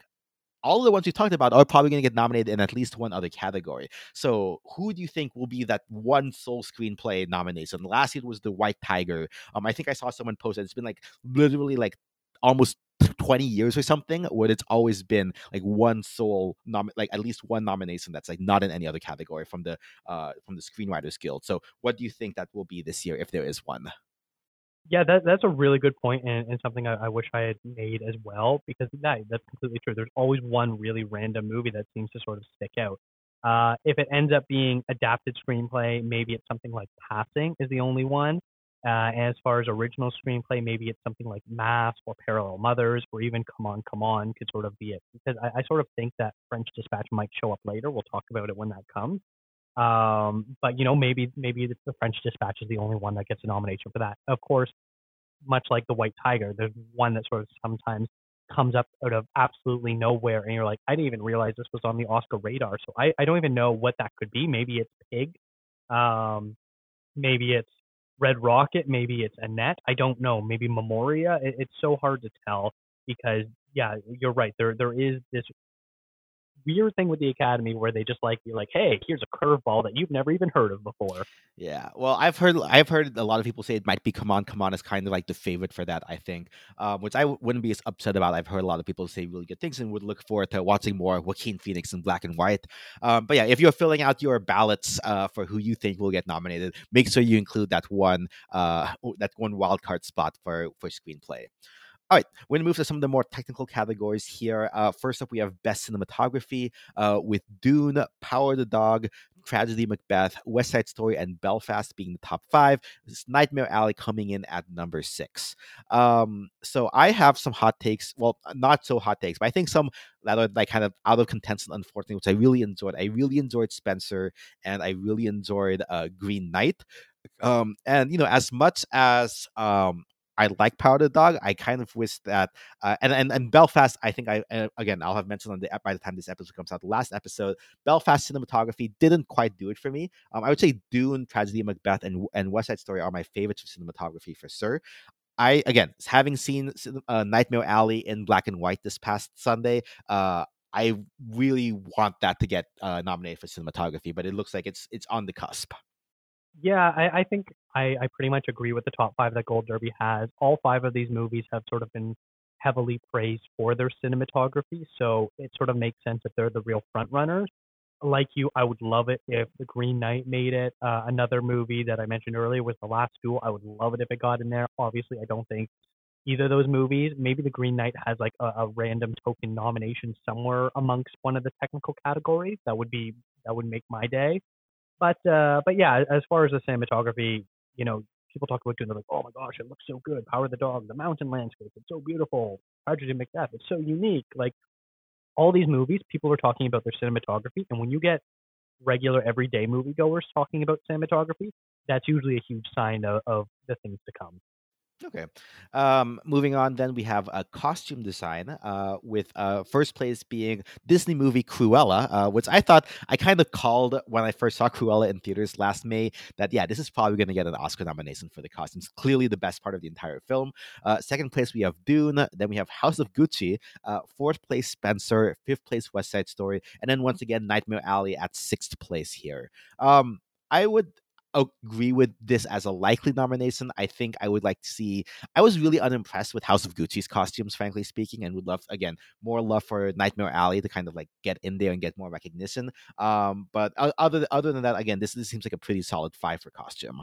all the ones we talked about are probably going to get nominated in at least one other category. So, who do you think will be that one sole screenplay nomination? Last year was The White Tiger. Um, I think I saw someone post that it's been like literally like almost 20 years or something where it's always been like one sole nom- like at least one nomination that's like not in any other category from the uh from the screenwriters guild so what do you think that will be this year if there is one yeah, that that's a really good point and, and something I, I wish I had made as well because that that's completely true. There's always one really random movie that seems to sort of stick out. Uh, if it ends up being adapted screenplay, maybe it's something like Passing is the only one. Uh, as far as original screenplay, maybe it's something like Mass or Parallel Mothers, or even Come On, Come On could sort of be it. Because I, I sort of think that French Dispatch might show up later. We'll talk about it when that comes. Um, but you know, maybe maybe the French Dispatch is the only one that gets a nomination for that. Of course, much like the White Tiger, there's one that sort of sometimes comes up out of absolutely nowhere, and you're like, I didn't even realize this was on the Oscar radar. So I, I don't even know what that could be. Maybe it's Pig, um, maybe it's Red Rocket, maybe it's Annette. I don't know. Maybe Memoria. It, it's so hard to tell because yeah, you're right. There there is this weird thing with the academy where they just like be like, "Hey, here's a curveball that you've never even heard of before." Yeah, well, I've heard I've heard a lot of people say it might be "Come On, Come On" is kind of like the favorite for that. I think, um, which I w- wouldn't be as upset about. I've heard a lot of people say really good things and would look forward to watching more Joaquin Phoenix in black and white. Um, but yeah, if you're filling out your ballots uh, for who you think will get nominated, make sure you include that one uh, that one wild card spot for for screenplay. All right, we're gonna move to some of the more technical categories here. Uh, first up, we have best cinematography uh, with Dune, Power the Dog, Tragedy Macbeth, West Side Story, and Belfast being the top five. Nightmare Alley coming in at number six. Um, so I have some hot takes. Well, not so hot takes, but I think some that are like kind of out of contention, unfortunately, which I really enjoyed. I really enjoyed Spencer, and I really enjoyed uh, Green Knight. Um, and you know, as much as um, I like Powder Dog. I kind of wish that, uh, and, and and Belfast. I think I uh, again I'll have mentioned on the by the time this episode comes out, the last episode, Belfast cinematography didn't quite do it for me. Um, I would say Dune, Tragedy of Macbeth, and and West Side Story are my favorites of cinematography for sure. I again having seen uh, Nightmare Alley in black and white this past Sunday. Uh, I really want that to get uh, nominated for cinematography, but it looks like it's it's on the cusp. Yeah, I, I think I, I pretty much agree with the top five that Gold Derby has. All five of these movies have sort of been heavily praised for their cinematography, so it sort of makes sense if they're the real front runners. Like you, I would love it if The Green Knight made it. Uh, another movie that I mentioned earlier was The Last Duel. I would love it if it got in there. Obviously, I don't think either of those movies. Maybe The Green Knight has like a, a random token nomination somewhere amongst one of the technical categories. That would be that would make my day. But uh, but yeah, as far as the cinematography, you know, people talk about Dune they're like, oh my gosh, it looks so good. Power of the Dog, the mountain landscape, it's so beautiful. Tragedy Macbeth, it's so unique. Like all these movies, people are talking about their cinematography, and when you get regular everyday moviegoers talking about cinematography, that's usually a huge sign of, of the things to come. Okay. Um, moving on, then we have a costume design uh, with uh, first place being Disney movie Cruella, uh, which I thought I kind of called when I first saw Cruella in theaters last May that, yeah, this is probably going to get an Oscar nomination for the costumes. Clearly the best part of the entire film. Uh, second place, we have Dune. Then we have House of Gucci. Uh, fourth place, Spencer. Fifth place, West Side Story. And then once again, Nightmare Alley at sixth place here. Um, I would agree with this as a likely nomination. I think I would like to see. I was really unimpressed with House of Gucci's costumes, frankly speaking, and would love again more love for Nightmare Alley to kind of like get in there and get more recognition. Um, but other other than that, again, this this seems like a pretty solid five for costume.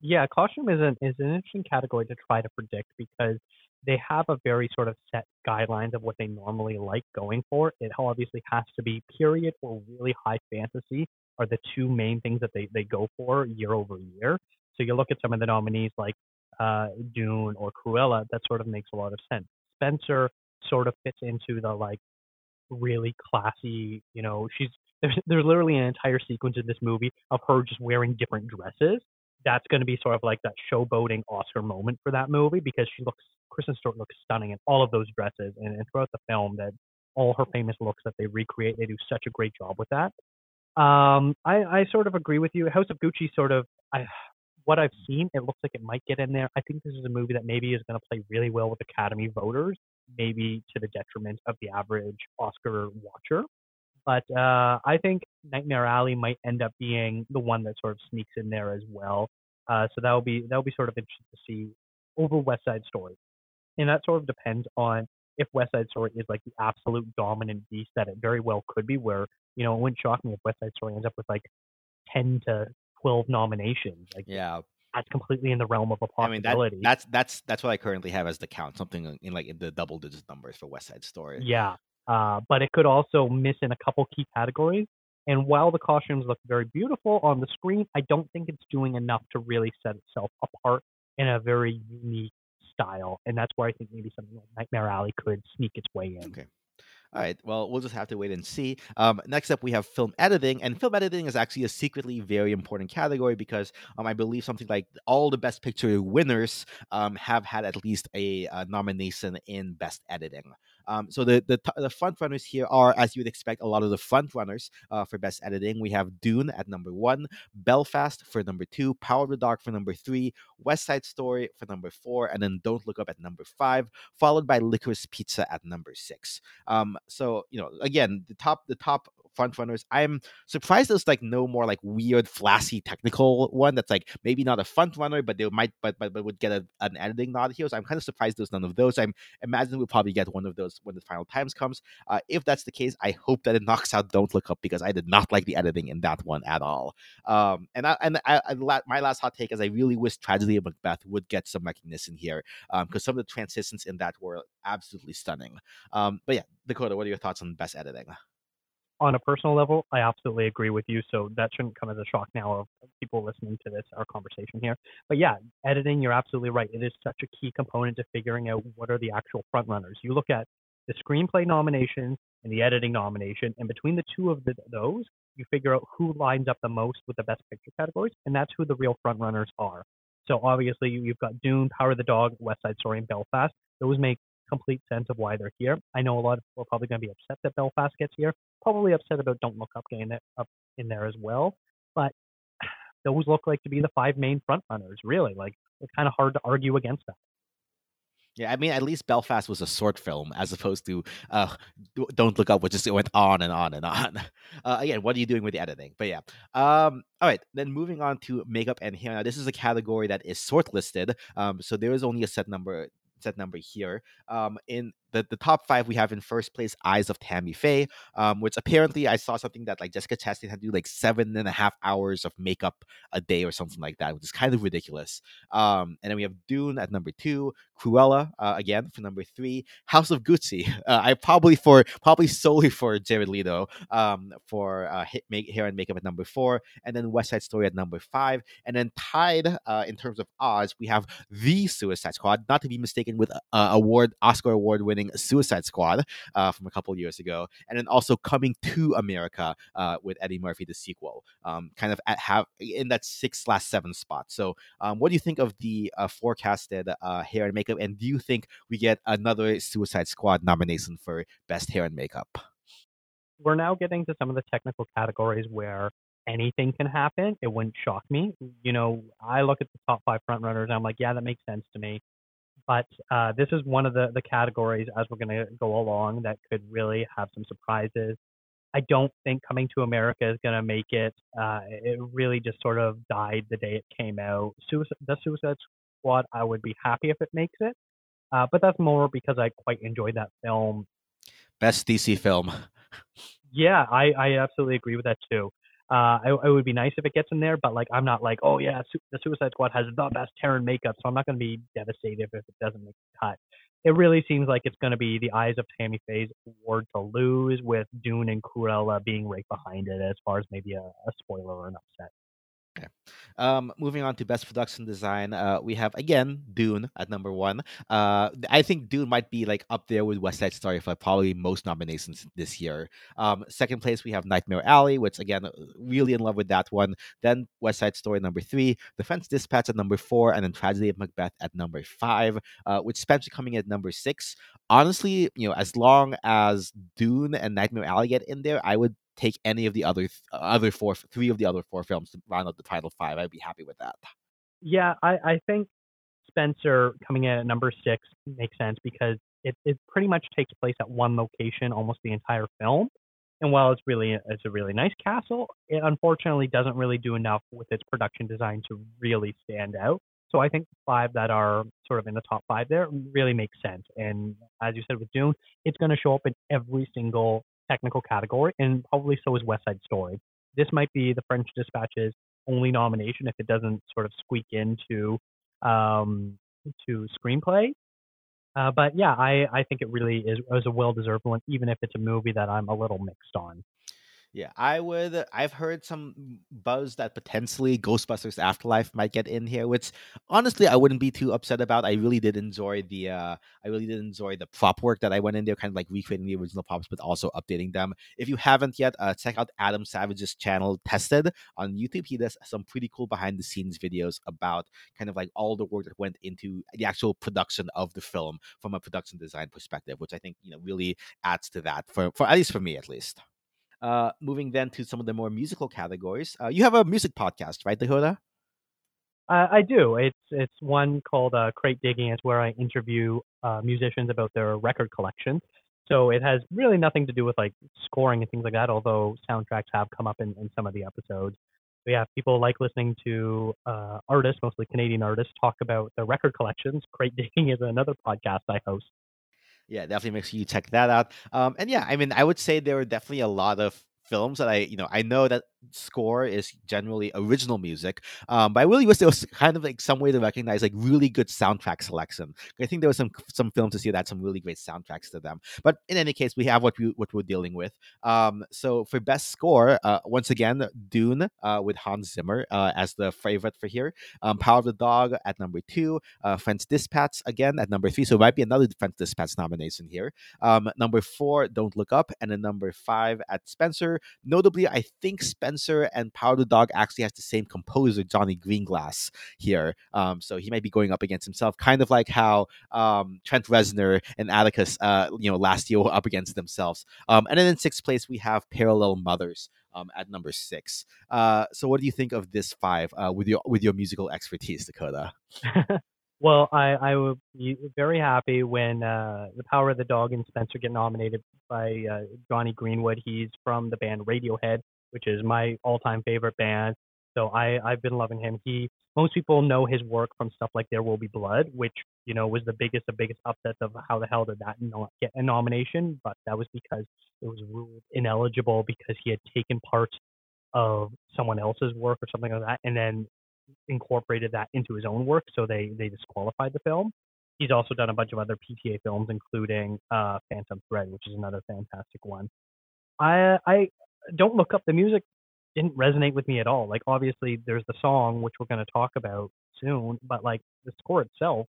Yeah, costume is an is an interesting category to try to predict because they have a very sort of set guidelines of what they normally like going for. It obviously has to be period or really high fantasy are the two main things that they, they go for year over year. So you look at some of the nominees like uh, Dune or Cruella, that sort of makes a lot of sense. Spencer sort of fits into the like really classy, you know, she's there's there's literally an entire sequence in this movie of her just wearing different dresses. That's going to be sort of like that showboating Oscar moment for that movie because she looks Kristen Stewart looks stunning in all of those dresses and, and throughout the film that all her famous looks that they recreate, they do such a great job with that. Um, I, I sort of agree with you. House of Gucci sort of I what I've seen, it looks like it might get in there. I think this is a movie that maybe is going to play really well with Academy voters, maybe to the detriment of the average Oscar watcher. But uh, I think Nightmare Alley might end up being the one that sort of sneaks in there as well. Uh, so that will be that will be sort of interesting to see over West Side Story, and that sort of depends on if West Side Story is like the absolute dominant beast that it very well could be, where you know, it wouldn't shock me if West Side Story ends up with like ten to twelve nominations. Like, yeah, that's completely in the realm of a possibility. I mean, that, that's that's that's what I currently have as the count, something in like in the double digit numbers for West Side Story. Yeah, uh, but it could also miss in a couple key categories. And while the costumes look very beautiful on the screen, I don't think it's doing enough to really set itself apart in a very unique style. And that's where I think maybe something like Nightmare Alley could sneak its way in. Okay. All right. Well, we'll just have to wait and see. Um, next up, we have film editing, and film editing is actually a secretly very important category because um, I believe something like all the Best Picture winners um, have had at least a, a nomination in Best Editing. Um, so the, the the front runners here are, as you would expect, a lot of the front runners uh, for best editing. We have Dune at number one, Belfast for number two, Power of the Dog for number three, West Side Story for number four, and then Don't Look Up at number five, followed by Licorice Pizza at number six. Um, so you know, again, the top the top front runners. I'm surprised there's like no more like weird, flashy technical one that's like maybe not a front runner, but they might but but, but would get a, an editing nod here. So I'm kind of surprised there's none of those. I'm imagining we'll probably get one of those when the final times comes. Uh, if that's the case, I hope that it knocks out Don't Look Up because I did not like the editing in that one at all. Um, and I and I, I, my last hot take is I really wish Tragedy of Macbeth would get some recognition here because um, some of the transitions in that were absolutely stunning. Um, but yeah, Dakota, what are your thoughts on best editing? On a personal level, I absolutely agree with you. So that shouldn't come as a shock now of people listening to this, our conversation here. But yeah, editing, you're absolutely right. It is such a key component to figuring out what are the actual front runners. You look at the screenplay nomination and the editing nomination, and between the two of the, those, you figure out who lines up the most with the best picture categories, and that's who the real front runners are. So obviously, you've got Dune, Power of the Dog, West Side Story, and Belfast. Those make complete sense of why they're here. I know a lot of people are probably going to be upset that Belfast gets here. Probably upset about Don't Look Up getting it up in there as well. But those look like to be the five main front runners. Really, like it's kind of hard to argue against that. Yeah, I mean, at least Belfast was a short film as opposed to uh, Don't Look Up, which just went on and on and on. Uh, again, what are you doing with the editing? But yeah. Um, all right, then moving on to makeup and hair. Now, this is a category that is shortlisted. Um, so there is only a set number set number here. Um, in the, the top five we have in first place eyes of tammy faye um, which apparently i saw something that like jessica chastain had to do like seven and a half hours of makeup a day or something like that which is kind of ridiculous. Um, and then we have dune at number two cruella uh, again for number three house of gucci. Uh, i probably for probably solely for jared leto um, for uh, hit, make, hair and makeup at number four and then west side story at number five and then tied uh, in terms of odds we have the suicide squad not to be mistaken with uh, award oscar award winning Suicide Squad uh, from a couple years ago, and then also Coming to America uh, with Eddie Murphy, the sequel, um, kind of at have in that six slash seven spot. So, um, what do you think of the uh, forecasted uh, hair and makeup, and do you think we get another Suicide Squad nomination for best hair and makeup? We're now getting to some of the technical categories where anything can happen. It wouldn't shock me. You know, I look at the top five frontrunners and I'm like, yeah, that makes sense to me. But uh, this is one of the, the categories as we're going to go along that could really have some surprises. I don't think Coming to America is going to make it. Uh, it really just sort of died the day it came out. Suicide, the Suicide Squad, I would be happy if it makes it. Uh, but that's more because I quite enjoyed that film. Best DC film. Yeah, I, I absolutely agree with that too. Uh, it, would be nice if it gets in there, but like I'm not like, oh yeah, Su- the Suicide Squad has the best and makeup, so I'm not going to be devastated if it doesn't make the cut. It really seems like it's going to be the eyes of Tammy Faye's award to lose, with Dune and Cruella being right behind it, as far as maybe a, a spoiler or an upset. Okay. Um, moving on to best production design, uh, we have again Dune at number one. Uh, I think Dune might be like up there with West Side Story for probably most nominations this year. Um, second place we have Nightmare Alley, which again really in love with that one. Then West Side Story number three, The Dispatch at number four, and then Tragedy of Macbeth at number five. Uh, with Spencer coming at number six. Honestly, you know, as long as Dune and Nightmare Alley get in there, I would take any of the other th- uh, other four, three of the other four films to round out the title five. I'd be happy with that. Yeah, I, I think Spencer coming in at number six makes sense because it, it pretty much takes place at one location almost the entire film. And while it's really it's a really nice castle, it unfortunately doesn't really do enough with its production design to really stand out. So I think five that are sort of in the top five there really makes sense. And as you said with Dune, it's going to show up in every single technical category, and probably so is West Side Story. This might be the French Dispatch's only nomination if it doesn't sort of squeak into um, to screenplay. Uh, but yeah, I, I think it really is, is a well deserved one, even if it's a movie that I'm a little mixed on. Yeah, I would. I've heard some buzz that potentially Ghostbusters Afterlife might get in here, which honestly I wouldn't be too upset about. I really did enjoy the. Uh, I really did enjoy the prop work that I went in there, kind of like recreating the original props, but also updating them. If you haven't yet, uh, check out Adam Savage's channel, Tested, on YouTube. He does some pretty cool behind the scenes videos about kind of like all the work that went into the actual production of the film from a production design perspective, which I think you know really adds to that for for at least for me at least. Uh, moving then to some of the more musical categories. Uh, you have a music podcast, right, Dakota? Uh, I do. It's it's one called uh, Crate Digging. It's where I interview uh, musicians about their record collection. So it has really nothing to do with like scoring and things like that. Although soundtracks have come up in, in some of the episodes. But yeah, people like listening to uh, artists, mostly Canadian artists, talk about their record collections. Crate Digging is another podcast I host yeah, definitely make sure you check that out. Um, and yeah, I mean, I would say there are definitely a lot of films that I, you know, I know that score is generally original music, um, but I really wish there was kind of like some way to recognize like really good soundtrack selection. I think there was some some films to see that had some really great soundtracks to them. But in any case, we have what we what we're dealing with. Um, so for best score, uh, once again, Dune uh, with Hans Zimmer uh, as the favorite for here. Um, Power of the Dog at number two. Uh, French Dispatch again at number three. So it might be another French Dispatch nomination here. Um, number four, Don't Look Up, and then number five at Spencer Notably, I think Spencer and Power the Dog actually has the same composer, Jonny Greenwood, here. Um, so he might be going up against himself, kind of like how um, Trent Reznor and Atticus, uh, you know, last year were up against themselves. Um, and then in sixth place, we have Parallel Mothers. Um, at number six. Uh, so, what do you think of this five uh, with your with your musical expertise, Dakota? Well, I, I would be very happy when uh, The Power of the Dog and Spencer get nominated by uh, Jonny Greenwood. He's from the band Radiohead, which is my all-time favorite band. So I, I've been loving him. He most people know his work from stuff like There Will Be Blood, which you know was the biggest of biggest upsets of how the hell did that not get a nomination? But that was because it was ruled ineligible because he had taken parts of someone else's work or something like that, and then incorporated that into his own work, so they they disqualified the film. He's also done a bunch of other PTA films, including uh, Phantom Thread, which is another fantastic one. I I don't look up the music didn't resonate with me at all. Like obviously there's the song which we're going to talk about soon, but like the score itself,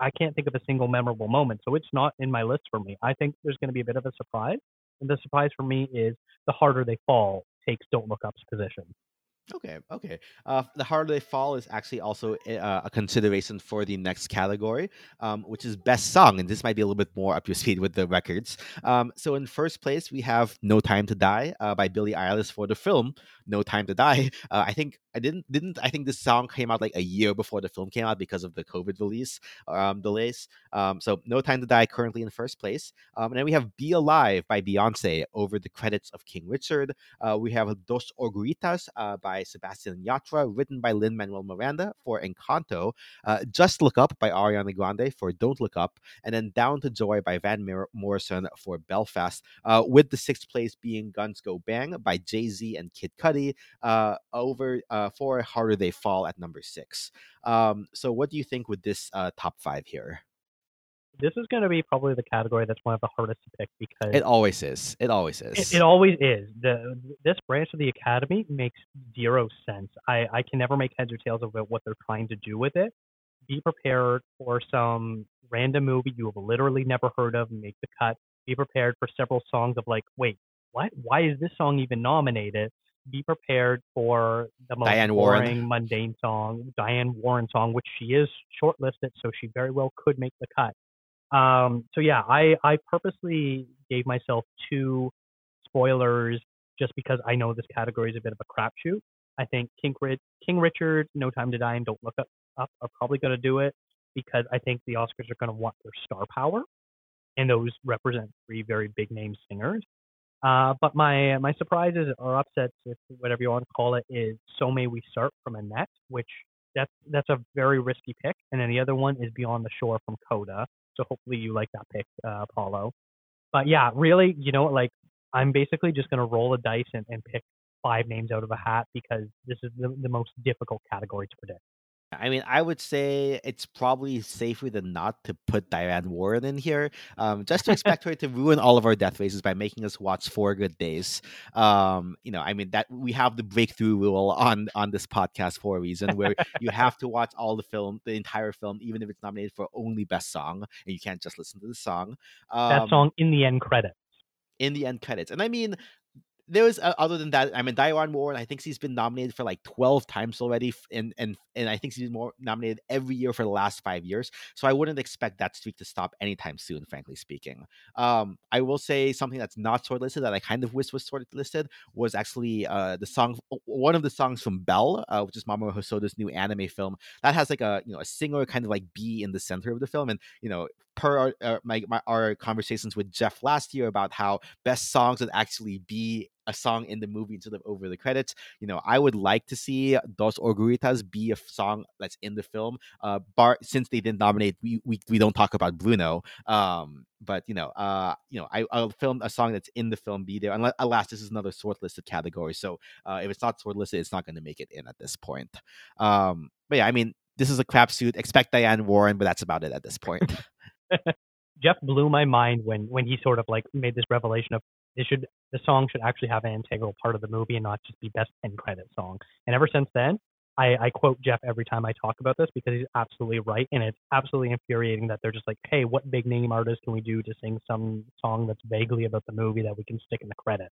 I can't think of a single memorable moment, so it's not in my list for me. I think there's going to be a bit of a surprise, and the surprise for me is the harder they fall takes Don't Look Up's position. Okay, okay. Uh, the harder they fall is actually also uh, a consideration for the next category, um, which is best song, and this might be a little bit more up your speed with the records. Um, so in first place we have "No Time to Die" uh, by Billie Eilish for the film "No Time to Die." Uh, I think I didn't didn't I think this song came out like a year before the film came out because of the COVID release um, delays. Um, so No Time to Die currently in first place, um, and then we have Be Alive by Beyonce over the credits of King Richard. Uh, we have Dos Oruguitas uh, by Sebastian Yatra, written by Lin Manuel Miranda for Encanto. Uh, Just Look Up by Ariana Grande for Don't Look Up, and then Down to Joy by Van Morrison for Belfast. Uh, with the sixth place being Guns Go Bang by Jay Z and Kid Cudi uh, over uh, uh, for Harder They Fall at number six. Um, so, what do you think with this uh, top five here? This is going to be probably the category that's one of the hardest to pick because it always is. It always is. It, it always is. The this branch of the academy makes zero sense. I I can never make heads or tails about what they're trying to do with it. Be prepared for some random movie you have literally never heard of make the cut. Be prepared for several songs of like, wait, what? Why is this song even nominated? Be prepared for the most Diane boring, Warren. mundane song, Diane Warren song, which she is shortlisted, so she very well could make the cut. Um, so yeah, I I purposely gave myself two spoilers just because I know this category is a bit of a crapshoot. I think King, King Richard, No Time to Die, and Don't Look Up, up are probably going to do it because I think the Oscars are going to want their star power, and those represent three very big name singers. Uh, but my my surprises or upsets, if whatever you want to call it, is so may we start from Annette, which that's that's a very risky pick, and then the other one is Beyond the Shore from Coda. So hopefully you like that pick, uh, Paulo. But yeah, really, you know, like I'm basically just gonna roll a dice and, and pick five names out of a hat because this is the, the most difficult category to predict. I mean, I would say it's probably safer than not to put Diane Warren in here, um, just to expect her to ruin all of our death races by making us watch Four Good Days. Um, you know, I mean that we have the breakthrough rule on on this podcast for a reason, where you have to watch all the film, the entire film, even if it's nominated for only best song, and you can't just listen to the song. Um, that song in the end credits in the end credits. And I mean, there was uh, other than that. I mean, Diane Warren. I think she's been nominated for like twelve times already, and and and I think she's been more nominated every year for the last five years. So I wouldn't expect that streak to stop anytime soon. Frankly speaking, um, I will say something that's not shortlisted that I kind of wish was shortlisted was actually uh, the song, one of the songs from Belle, uh, which is Mamoru Hosoda's new anime film that has like a you know a singer kind of like be in the center of the film, and you know per our, uh, my, my, our conversations with Jeff last year about how best songs would actually be a song in the movie instead of over the credits. You know, I would like to see Dos Oruguitas be a song that's in the film. Uh, bar since they didn't nominate, we we, we don't talk about Bruno. Um, but you know, uh, you know, I, I'll film a song that's in the film be there. Unless, alas, this is another shortlisted category. So uh, if it's not shortlisted, it's not going to make it in at this point. Um, but yeah, I mean, this is a crapshoot. Expect Diane Warren, but that's about it at this point. Jeff blew my mind when when he sort of like made this revelation of this should the song should actually have an integral part of the movie and not just be best end credit song. And ever since then, I, I quote Jeff every time I talk about this because he's absolutely right, and it's absolutely infuriating that they're just like, hey, what big name artist can we do to sing some song that's vaguely about the movie that we can stick in the credit?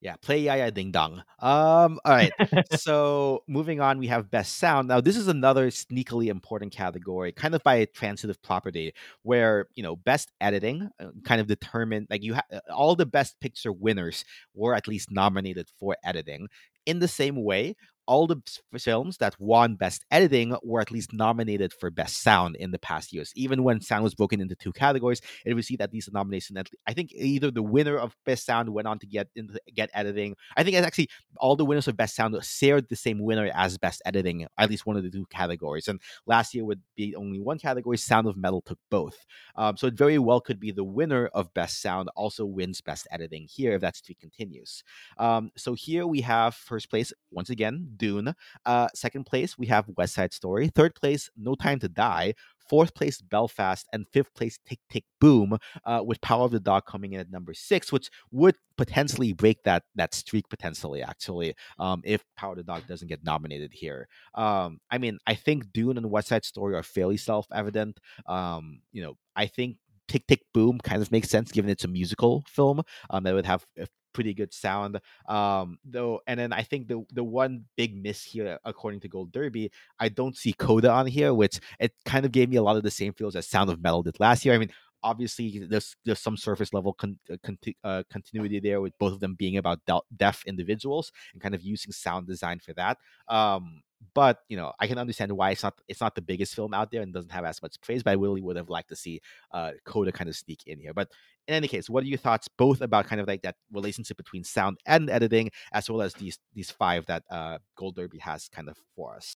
Yeah, play Jaja Ding Dong. Um, all right. so moving on, we have best sound. Now, this is another sneakily important category, kind of by a transitive property, where you know best editing uh, kind of determined like you have uh, all the best picture winners were at least nominated for editing. In the same way, all the films that won Best Editing were at least nominated for Best Sound in the past years. Even when sound was broken into two categories, it received at least a nomination. I think either the winner of Best Sound went on to get into get editing. I think actually all the winners of Best Sound shared the same winner as Best Editing, at least one of the two categories. And last year would be only one category. Sound of Metal took both. Um, so it very well could be the winner of Best Sound also wins Best Editing here if that streak continues. Um, so here we have first place once again Dune. Uh, second place, we have West Side Story. Third place, No Time to Die. fourth place Belfast, and fifth place Tick Tick Boom, uh, with Power of the Dog coming in at number six, which would potentially break that that streak potentially actually um, if Power of the Dog doesn't get nominated here. Um, I mean, I think Dune and West Side Story are fairly self evident. Um, you know, I think Tick Tick Boom kind of makes sense given it's a musical film um, that would have pretty good sound. Um, though, and then I think the the one big miss here, according to Gold Derby, I don't see Coda on here, which it kind of gave me a lot of the same feels as Sound of Metal did last year. I mean, obviously there's there's some surface level con- uh, uh, continuity there with both of them being about de- deaf individuals and kind of using sound design for that. Um, but you know, I can understand why it's not it's not the biggest film out there and doesn't have as much praise. But I really would have liked to see uh, Coda kind of sneak in here. But in any case, what are your thoughts both about kind of like that relationship between sound and editing, as well as these these five that uh, Gold Derby has kind of for us?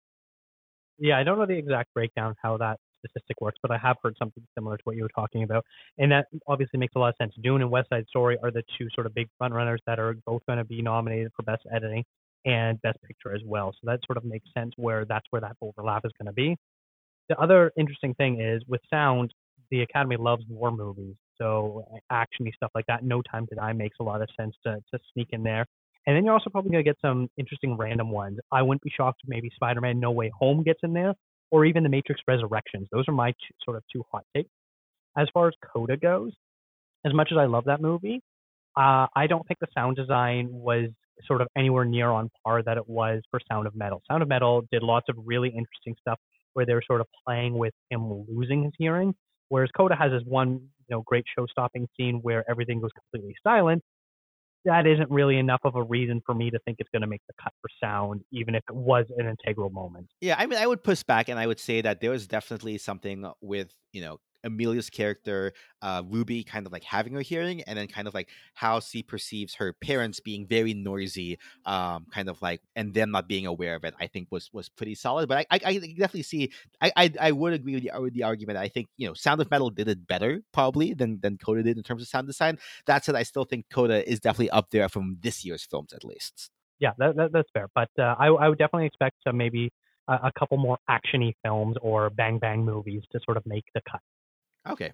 Yeah, I don't know the exact breakdown how that statistic works, but I have heard something similar to what you were talking about, and that obviously makes a lot of sense. Dune and West Side Story are the two sort of big front runners that are both going to be nominated for best editing and Best Picture as well. So that sort of makes sense where that's where that overlap is going to be. The other interesting thing is with sound, the Academy loves war movies, so actiony stuff like that. No Time to Die makes a lot of sense to to sneak in there. And then you're also probably going to get some interesting random ones. I wouldn't be shocked if maybe Spider-Man No Way Home gets in there, or even The Matrix Resurrections. Those are my sort of two hot takes. As far as Coda goes, as much as I love that movie, uh, I don't think the sound design was sort of anywhere near on par that it was for Sound of Metal. Sound of Metal did lots of really interesting stuff where they were sort of playing with him losing his hearing, whereas Coda has this one, you know, great show-stopping scene where everything goes completely silent. That isn't really enough of a reason for me to think it's going to make the cut for sound, even if it was an integral moment. Yeah, I mean, I would push back and I would say that there was definitely something with, you know, Emilia's character, uh, Ruby, kind of like having her hearing, and then kind of like how she perceives her parents being very noisy, um, kind of like, and them not being aware of it. I think was was pretty solid. But I, I, I definitely see. I, I, I would agree with the, with the argument. I think you know, Sound of Metal did it better probably than than Coda did in terms of sound design. That said, I still think Coda is definitely up there from this year's films at least. Yeah, that, that that's fair. But uh, I I would definitely expect some maybe a couple more actiony films or bang bang movies to sort of make the cut. Okay.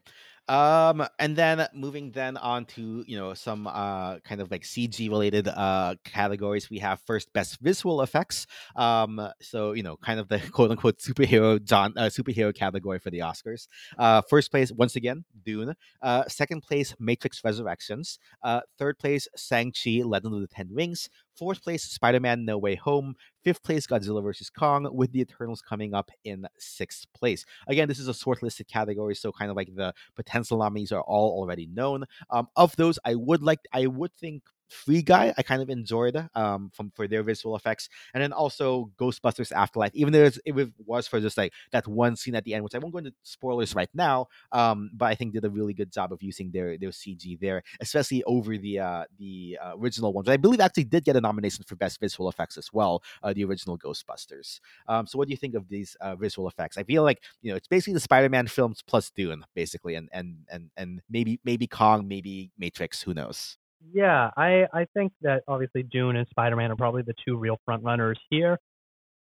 Um, and then moving then on to you know some uh kind of like CG related uh categories. We have first best visual effects. Um, so you know kind of the quote unquote superhero John uh, superhero category for the Oscars. Uh, first place once again Dune. Uh, second place Matrix Resurrections. Uh, third place Shang Chi Legend of the Ten Rings. Fourth place, Spider Man No Way Home. Fifth place, Godzilla vs. Kong, with the Eternals coming up in sixth place. Again, this is a shortlisted category, so kind of like the potential nominees are all already known. Um, of those, I would like, I would think Free Guy, I kind of enjoyed um, from for their visual effects, and then also Ghostbusters Afterlife, even though it was for just like that one scene at the end, which I won't go into spoilers right now, um, but I think did a really good job of using their their CG there, especially over the uh, the uh, original ones. I believe actually did get a nomination for best visual effects as well, uh, the original Ghostbusters. Um, so what do you think of these uh, visual effects? I feel like you know it's basically the Spider-Man films plus Dune, basically, and and and and maybe maybe Kong, maybe Matrix, who knows. Yeah, I I think that obviously Dune and Spider-Man are probably the two real front runners here.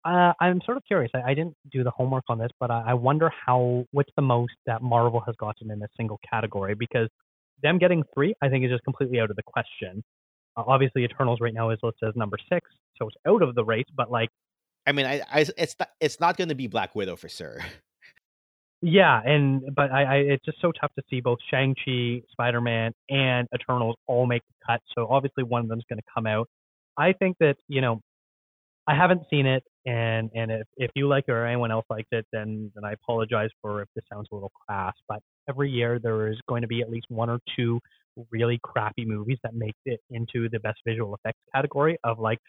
Uh, I'm sort of curious. I, I didn't do the homework on this, but I, I wonder how what's the most that Marvel has gotten in a single category because them getting three, I think, is just completely out of the question. Uh, obviously, Eternals right now is listed as number six, so it's out of the race. But like, I mean, I, I it's not, it's not going to be Black Widow for sure. Yeah, and but I, I it's just so tough to see both Shang Chi, Spider Man, and Eternals all make the cut. So obviously one of them's going to come out. I think that you know, I haven't seen it, and and if if you like it or anyone else likes it, then then I apologize for if this sounds a little crass. But every year there is going to be at least one or two really crappy movies that make it into the best visual effects category of like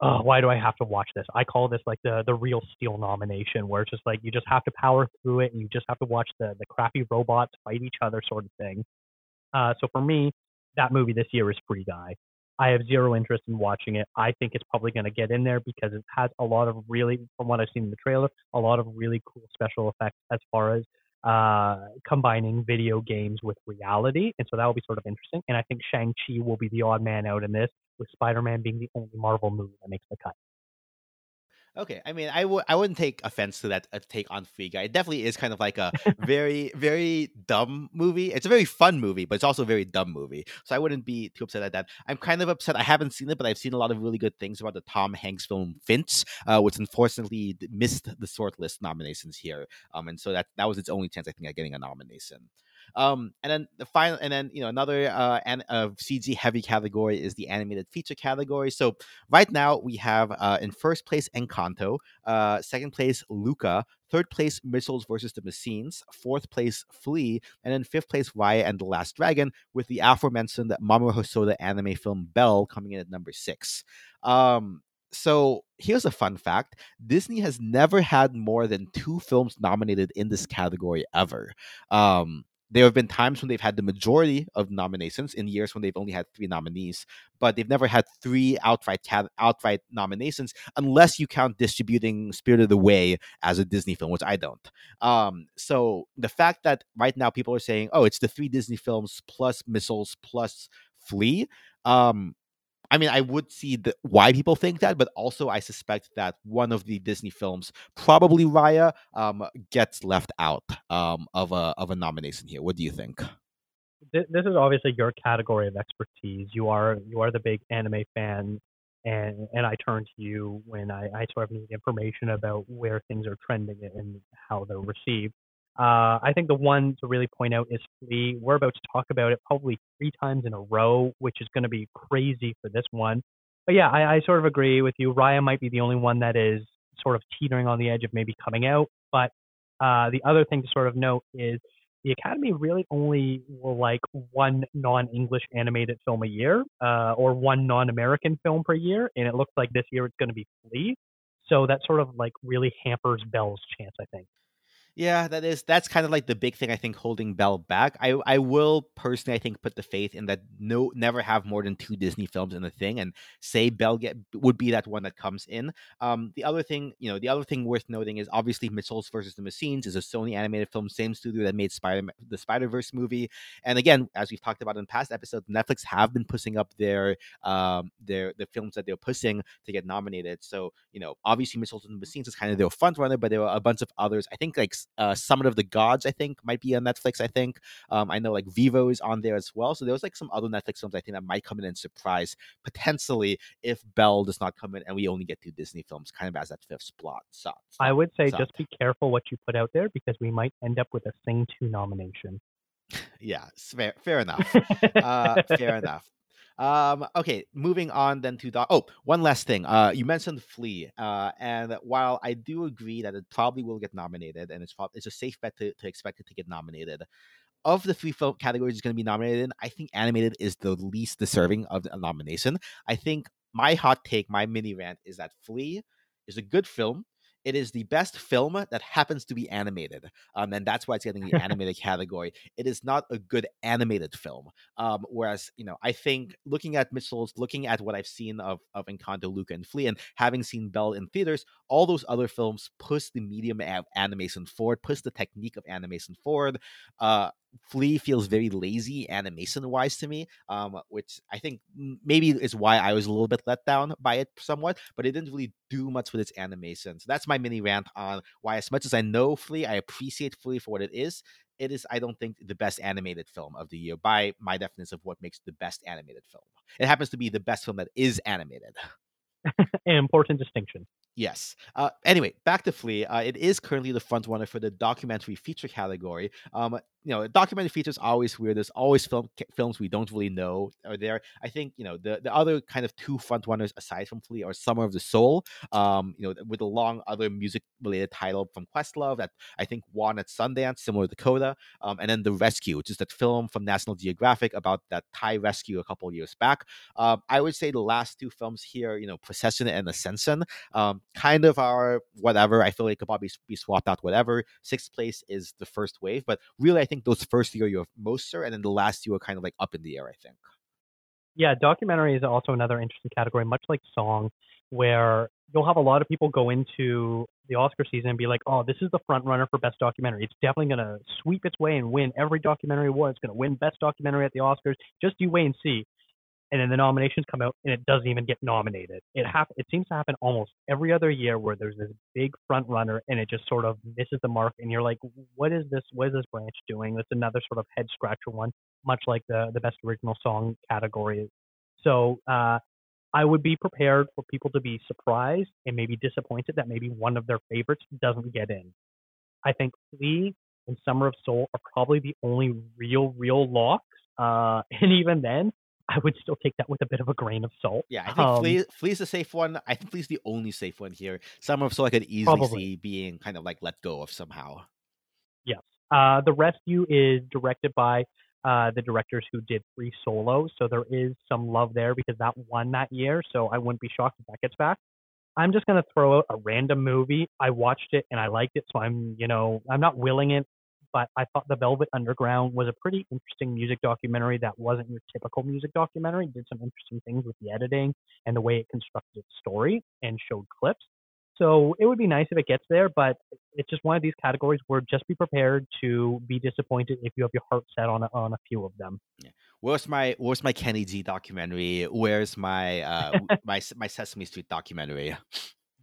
oh, why do I have to watch this? I call this like the the real steel nomination, where it's just like you just have to power through it and you just have to watch the the crappy robots fight each other sort of thing. Uh, so for me, that movie this year is Free Guy. I have zero interest in watching it. I think it's probably going to get in there because it has a lot of really, from what I've seen in the trailer, a lot of really cool special effects as far as uh, combining video games with reality. And so that will be sort of interesting. And I think Shang-Chi will be the odd man out in this, with Spider Man being the only Marvel movie that makes the cut. Okay, I mean, I w- I wouldn't take offense to that uh, take on Free Guy. It definitely is kind of like a very, very dumb movie. It's a very fun movie, but it's also a very dumb movie. So I wouldn't be too upset at that. I'm kind of upset. I haven't seen it, but I've seen a lot of really good things about the Tom Hanks film Finch, uh, which unfortunately missed the shortlist nominations here. Um, and so that that was its only chance, I think, at getting a nomination. Um, and then the final, and then you know another uh, an, uh, CG heavy category is the animated feature category. So right now we have uh, in first place Encanto, uh, second place Luca, third place Mitchells versus the Machines, fourth place Flee, and then fifth place Raya and the Last Dragon, with the aforementioned Mamoru Hosoda anime film Belle coming in at number six. Um, so here's a fun fact disney has never had more than two films nominated in this category ever um, there have been times when they've had the majority of nominations in years when they've only had three nominees, but they've never had three outright outright nominations unless you count distributing Spirited Away as a Disney film, which I don't. Um, so the fact that right now people are saying, "Oh, it's the three Disney films plus Mitchells plus Flee," um, I mean, I would see the, why people think that, but also I suspect that one of the Disney films, probably Raya, um, gets left out um, of a of a nomination here. What do you think? This is obviously your category of expertise. You are you are the big anime fan, and and I turn to you when I, I sort of need information about where things are trending and how they're received. Uh, I think the one to really point out is Flee. We're about to talk about it probably three times in a row, which is going to be crazy for this one. But yeah, I, I sort of agree with you. Raya might be the only one that is sort of teetering on the edge of maybe coming out. But uh, the other thing to sort of note is the Academy really only will like one non-English animated film a year, uh, or one non-American film per year, and it looks like this year it's going to be Flee. So that sort of like really hampers Belle's chance, I think. Yeah, that is that's kind of like the big thing I think holding Belle back. I I will personally I think put the faith in that no never have more than two Disney films in the thing and say Belle get would be that one that comes in. Um the other thing, you know, the other thing worth noting is obviously Mitchells versus the Machines is a Sony animated film, same studio that made Spider the Spider-Verse movie. And again, as we've talked about in past episodes, Netflix have been pushing up their um their the films that they're pushing to get nominated. So, you know, obviously Mitchells and the Machines is kind of their front runner, but there are a bunch of others. I think like uh, Summit of the Gods, I think, might be on Netflix. I think um, I know like Vivo is on there as well. So there's like some other Netflix films I think that might come in and surprise potentially if Belle does not come in and we only get two Disney films, kind of as that fifth spot. So, I would say just be careful what you put out there because we might end up with a Sing Two nomination. yeah, fair, fair enough. uh, fair enough. Um, okay, moving on then to the oh, one last thing. Uh, you mentioned Flee, uh, and while I do agree that it probably will get nominated, and it's it's a safe bet to, to expect it to get nominated. Of the three film categories it's going to be nominated in, I think animated is the least deserving of a nomination. I think my hot take, my mini rant, is that Flee is a good film. It is the best film that happens to be animated, um, and that's why it's getting the animated category. It is not a good animated film. Um, whereas, you know, I think looking at Mitchell's, looking at what I've seen of of Encanto, Luca, and Flee, and having seen Belle in theaters, all those other films push the medium of animation forward, push the technique of animation forward. Uh, Flee feels very lazy animation wise to me, um, which I think maybe is why I was a little bit let down by it somewhat, but it didn't really do much with its animation. So that's my mini rant on why, as much as I know Flee, I appreciate Flee for what it is. It is, I don't think, the best animated film of the year by my definition of what makes the best animated film. It happens to be the best film that is animated. An important distinction. Yes. Uh, anyway, back to Flee. Uh, it is currently the front runner for the documentary feature category. Um, you know, documentary features always weird. There's always film films we don't really know are there. I think you know the the other kind of two front runners aside from Flee are Summer of the Soul. Um, you know, with a long other music related title from Questlove that I think won at Sundance, similar to Coda. Um, and then The Rescue, which is that film from National Geographic about that Thai rescue a couple years back. Um, I would say the last two films here, you know, Procession and Ascension, um, kind of are whatever. I feel like could probably be swapped out, whatever. Sixth place is the first wave, but really, I think those first few are your most sir, and then the last two are kind of like up in the air. I think. Yeah, documentary is also another interesting category, much like song, where you'll have a lot of people go into the Oscar season and be like, "Oh, this is the front runner for best documentary. It's definitely going to sweep its way and win every documentary award. It's going to win best documentary at the Oscars. Just you wait and see." And then the nominations come out and it doesn't even get nominated. It hap- it seems to happen almost every other year where there's this big front runner and it just sort of misses the mark and you're like, what is this? What is this branch doing? That's another sort of head scratcher one, much like the the best original song category. So uh, I would be prepared for people to be surprised and maybe disappointed that maybe one of their favorites doesn't get in. I think Flee and Summer of Soul are probably the only real, real locks. Uh, and even then, I would still take that with a bit of a grain of salt. Yeah, I think Um, Flee, Flee's the safe one. I think Flee's the only safe one here. Summer of Soul I could easily Probably. see being kind of like let go of somehow. Yes. Uh, the Rescue is directed by uh, the directors who did Free Solo, so there is some love there because that won that year. So I wouldn't be shocked if that gets back. I'm just gonna throw out a random movie. I watched it and I liked it, so I'm you know I'm not willing it, but I thought The Velvet Underground was a pretty interesting music documentary that wasn't your typical music documentary. It did some interesting things with the editing and the way it constructed its story and showed clips. So it would be nice if it gets there, but it's just one of these categories where just be prepared to be disappointed if you have your heart set on a, on a few of them. Where's my Where's my Kenny G documentary? Where's my uh my my Sesame Street documentary?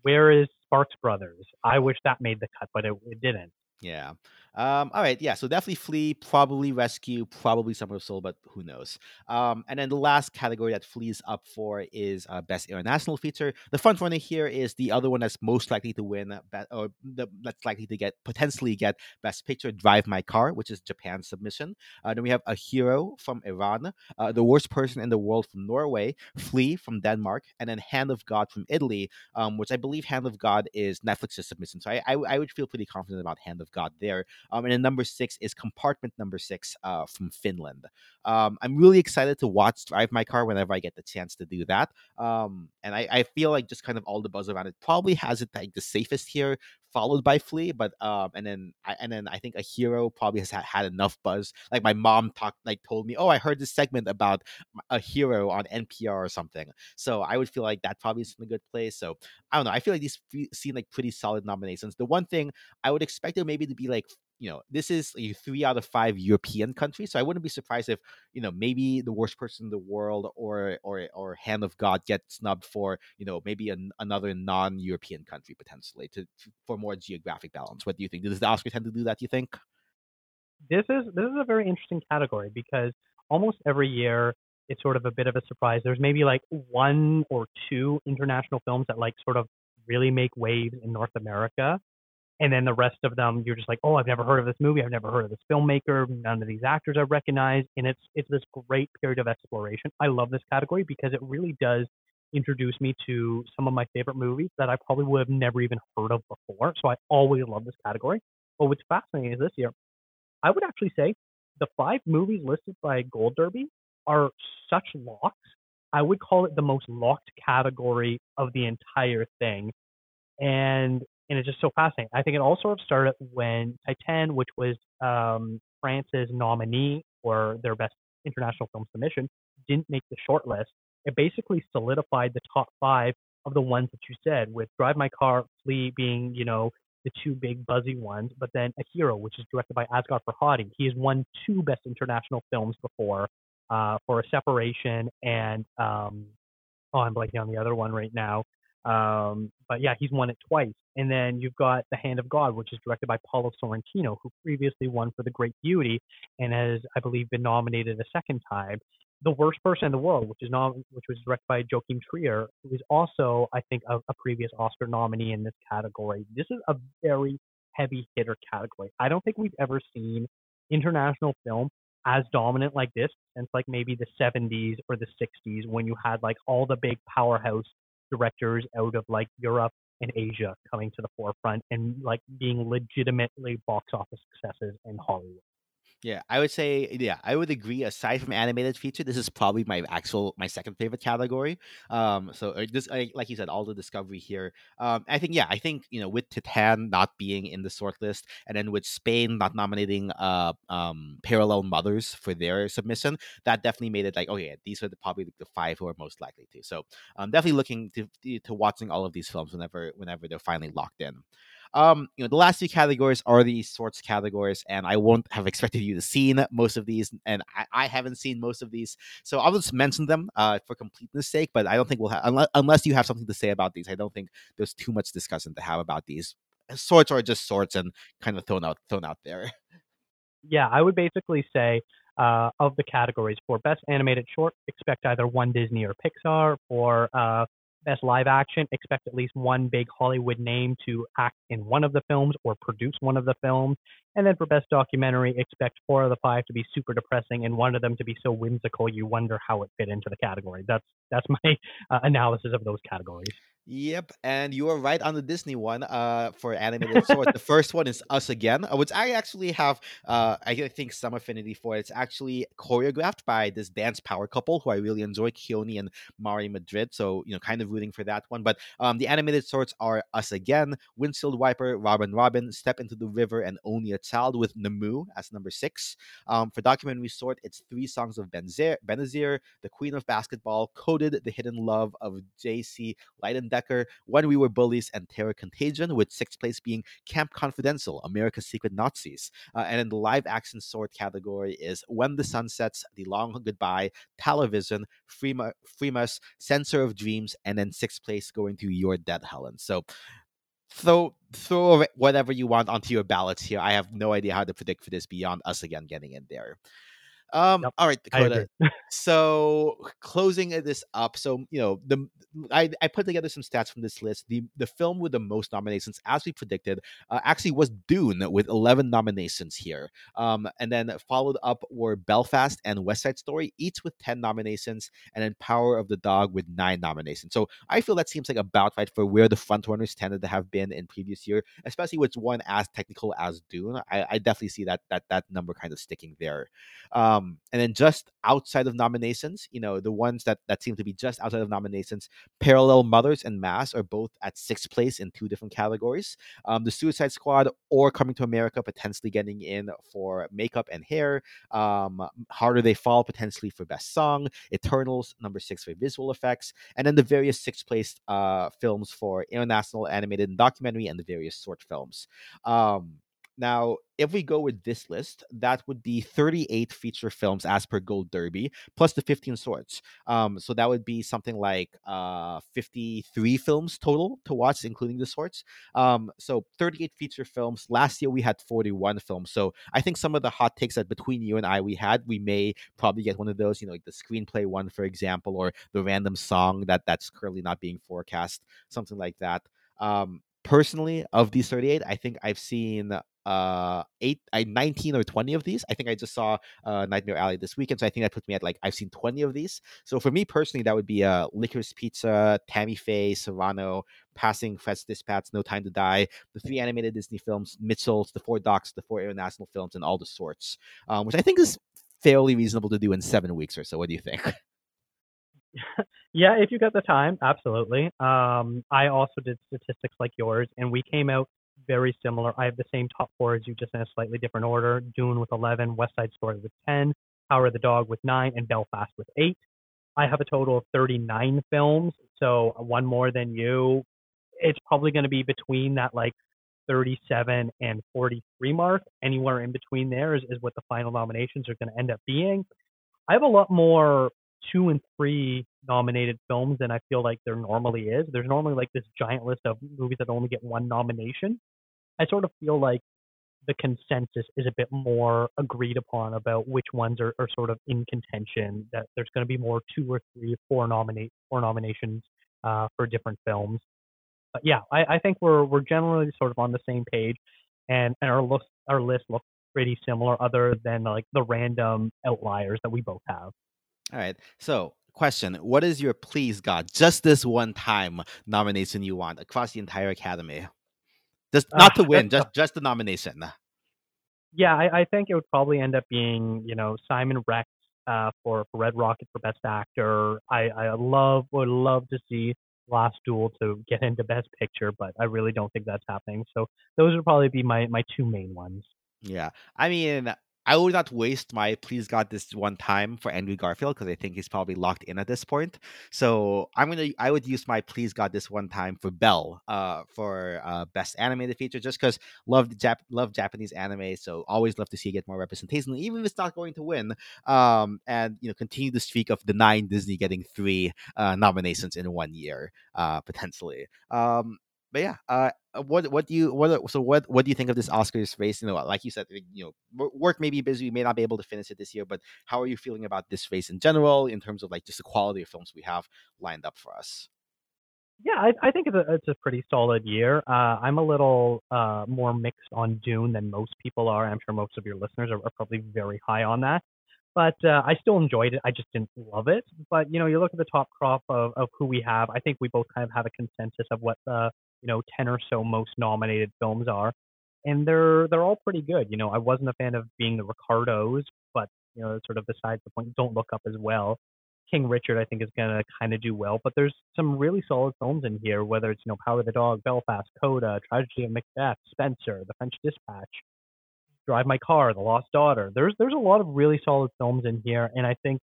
Where is Sparks Brothers? I wish that made the cut, but it, it didn't. Yeah. Um, all right. Yeah. So definitely Flee, probably Rescue, probably Summer of Soul, but who knows? Um, and then the last category that Flee is up for is uh, Best International Feature. The front runner here is the other one that's most likely to win, uh, be- or the, that's likely to get potentially get Best Picture, Drive My Car, which is Japan's submission. Uh, then we have A Hero from Iran, uh, The Worst Person in the World from Norway, Flee from Denmark, and then Hand of God from Italy, um, which I believe Hand of God is Netflix's submission. So I, I, I would feel pretty confident about Hand of God there. Um, and then number six is Compartment Number Six uh, from Finland. Um, I'm really excited to watch Drive My Car whenever I get the chance to do that. Um, and I, I feel like just kind of all the buzz around it probably has it like the safest here, followed by Flee. But um, and then I, and then I think a hero probably has had, had enough buzz. Like my mom talked, like told me, oh, I heard this segment about a hero on NPR or something. So I would feel like that probably is in a good place. So I don't know. I feel like these seem like pretty solid nominations. The one thing I would expect it maybe to be like you know, this is a three out of five European countries, so I wouldn't be surprised if you know maybe the worst person in the world or or or Hand of God gets snubbed for you know maybe an, another non-European country potentially to for more geographic balance. What do you think? Does the Oscar tend to do that? Do you think? This is this is a very interesting category because almost every year it's sort of a bit of a surprise. There's maybe like one or two international films that like sort of really make waves in North America. And then the rest of them, you're just like, oh, I've never heard of this movie. I've never heard of this filmmaker. None of these actors I recognize. And it's it's this great period of exploration. I love this category because it really does introduce me to some of my favorite movies that I probably would have never even heard of before. So I always love this category. But what's fascinating is this year, I would actually say the five movies listed by Gold Derby are such locks. I would call it the most locked category of the entire thing. And and it's just so fascinating. I think it all sort of started when Titane, which was um, France's nominee for their best international film submission, didn't make the short list. It basically solidified the top five of the ones that you said, with Drive My Car, Flee being, you know, the two big buzzy ones, but then A Hero, which is directed by Asghar Farhadi. He has won two Best International Films before uh, for A Separation and um, oh, I'm blanking on the other one right now. Um, but yeah, he's won it twice. And then you've got The Hand of God, which is directed by Paolo Sorrentino, who previously won for The Great Beauty and has, I believe, been nominated a second time. The Worst Person in the World, which is nom- which was directed by Joachim Trier, who is also, I think, a, a previous Oscar nominee in this category. This is a very heavy hitter category. I don't think we've ever seen international film as dominant like this since like maybe the 70s or the 60s when you had like all the big powerhouse directors out of like Europe and Asia coming to the forefront and like being legitimately box office successes in Hollywood. Yeah, I would say yeah, I would agree. Aside from animated feature, this is probably my actual my second favorite category. Um, so uh, this like you said, all the discovery here. Um, I think yeah, I think you know with Titane not being in the short list, and then with Spain not nominating uh um Parallel Mothers for their submission, that definitely made it like oh yeah, these are the, probably the five who are most likely to. So I'm definitely looking to to watching all of these films whenever whenever they're finally locked in. Um, you know, the last two categories are the sorts categories, and I won't have expected you to seen most of these, and I, I haven't seen most of these, so I'll just mention them uh, for completeness sake. But I don't think we'll have unless, unless you have something to say about these. I don't think there's too much discussion to have about these. Sorts are just sorts and kind of thrown out thrown out there. Yeah, I would basically say uh, of the categories for best animated short, expect either one Disney or Pixar. For uh, best live action, expect at least one big Hollywood name to act in one of the films or produce one of the films. And then for best documentary, expect four of the five to be super depressing and one of them to be so whimsical you wonder how it fit into the category. That's that's my uh, analysis of those categories. Yep, and you are right on the Disney one. Uh, for animated short, the first one is Us Again, uh, which I actually have. Uh, I think some affinity for. It's actually choreographed by this dance power couple who I really enjoy, Keone and Mari Madrid. So you know, kind of rooting for that one. But um, the animated shorts are Us Again, Windshield Wiper, Robin Robin, Step into the River, and Only a Child with Namoo as number six. Um, for documentary short, it's three songs of Benazir, Benazir, The Queen of Basketball, Coded, The Hidden Love of J.C. Leiden Decker, When We Were Bullies, and Terror Contagion, with sixth place being Camp Confidential, America's Secret Nazis. Uh, and in the live action sword category is When the Sun Sets, The Long Goodbye, Television, Freema, Freemas, Censor of Dreams, and then sixth place going to Your Dead Helen. So throw throw whatever you want onto your ballots here. I have no idea how to predict for this beyond us again getting in there. Um, yep, all right, Dakota. so closing this up, so you know the I, I put together some stats from this list. The the film with the most nominations, as we predicted, uh, actually was Dune with eleven nominations here. Um, and then followed up were Belfast and West Side Story, each with ten nominations, and then Power of the Dog with nine nominations. So I feel that seems like about right for where the frontrunners tended to have been in previous year, especially with one as technical as Dune. I, I definitely see that that that number kind of sticking there. Um, and then just outside of nominations, you know, the ones that that seem to be just outside of nominations, Parallel Mothers and Mass are both at sixth place in two different categories. Um, the Suicide Squad or Coming to America potentially getting in for makeup and hair. Um, Harder They Fall potentially for best song. Eternals number six for visual effects, and then the various sixth place uh, films for international animated and documentary and the various short films. Um, now, if we go with this list, that would be 38 feature films as per Gold Derby, plus the 15 sorts. Um, so that would be something like uh, 53 films total to watch, including the sorts. Um, so 38 feature films. Last year we had 41 films. So I think some of the hot takes that between you and I we had, we may probably get one of those, you know, like the screenplay one, for example, or the random song that that's currently not being forecast, something like that. Um, personally of these 38 i think i've seen uh eight i 19 or 20 of these. I think i just saw uh nightmare alley this weekend so i think that puts me at like i've seen 20 of these. So for me personally that would be uh licorice pizza tammy faye cyrano passing fred's dispatch no time to die the three animated disney films mitchell's the four docs the four international films and all the sorts um, which i think is fairly reasonable to do in seven weeks or so. What do you think? Yeah if you got the time absolutely. Um i also did statistics like yours and we came out very similar. I have the same top four as you, just in a slightly different order. Dune with 11, West Side Story with 10, Power of the Dog with 9, and Belfast with 8. I have a total of 39 films, so one more than you. It's probably going to be between that like 37 and 43 mark. Anywhere in between there is, is what the final nominations are going to end up being. I have a lot more two and three nominated films than I feel like there normally is. There's normally like this giant list of movies that only get one nomination. I sort of feel like the consensus is a bit more agreed upon about which ones are, are sort of in contention. That there's going to be more two or three, four nominate four nominations uh, for different films. But yeah, I, I think we're we're generally sort of on the same page, and, and our list our list looks pretty similar, other than like the random outliers that we both have. All right, so question what is your please god just this one time nomination you want across the entire academy just not uh, to win, just just the nomination. Yeah, I, I, think it would probably end up being you know Simon Rex uh, for, for Red Rocket for Best Actor. I, I love would love to see Last Duel to get into Best Picture, but I really don't think that's happening. So those would probably be my my two main ones. Yeah, I mean, I would not waste my please God this one time for Andrew Garfield because I think he's probably locked in at this point. So I'm gonna I would use my please God this one time for Belle uh, for uh, best animated feature just because love Jap love Japanese anime. So always love to see get more representation, even if it's not going to win. Um, and you know continue the streak of denying Disney getting three uh, nominations in one year, uh, potentially. Um, but yeah, uh, uh, what what do you what so what what do you think of this Oscars race? You know, like you said, you know, work may be busy, we may not be able to finish it this year, but how are you feeling about this race in general in terms of like just the quality of films we have lined up for us? Yeah, I, I think it's a, it's a pretty solid year. Uh, I'm a little uh, more mixed on Dune than most people are. I'm sure most of your listeners are, are probably very high on that but uh, I still enjoyed it. I just didn't love it. But you know, you look at the top crop of, of who we have. I think we both kind of have a consensus of what the you know 10 or so most nominated films are and they're they're all pretty good you know i wasn't a fan of being the ricardos but you know sort of besides the point don't look up as well. King richard i think is going to kind of do well but there's some really solid films in here whether it's you know power of the dog belfast coda tragedy of macbeth spencer the french dispatch drive my car the lost daughter. There's there's a lot of really solid films in here and i think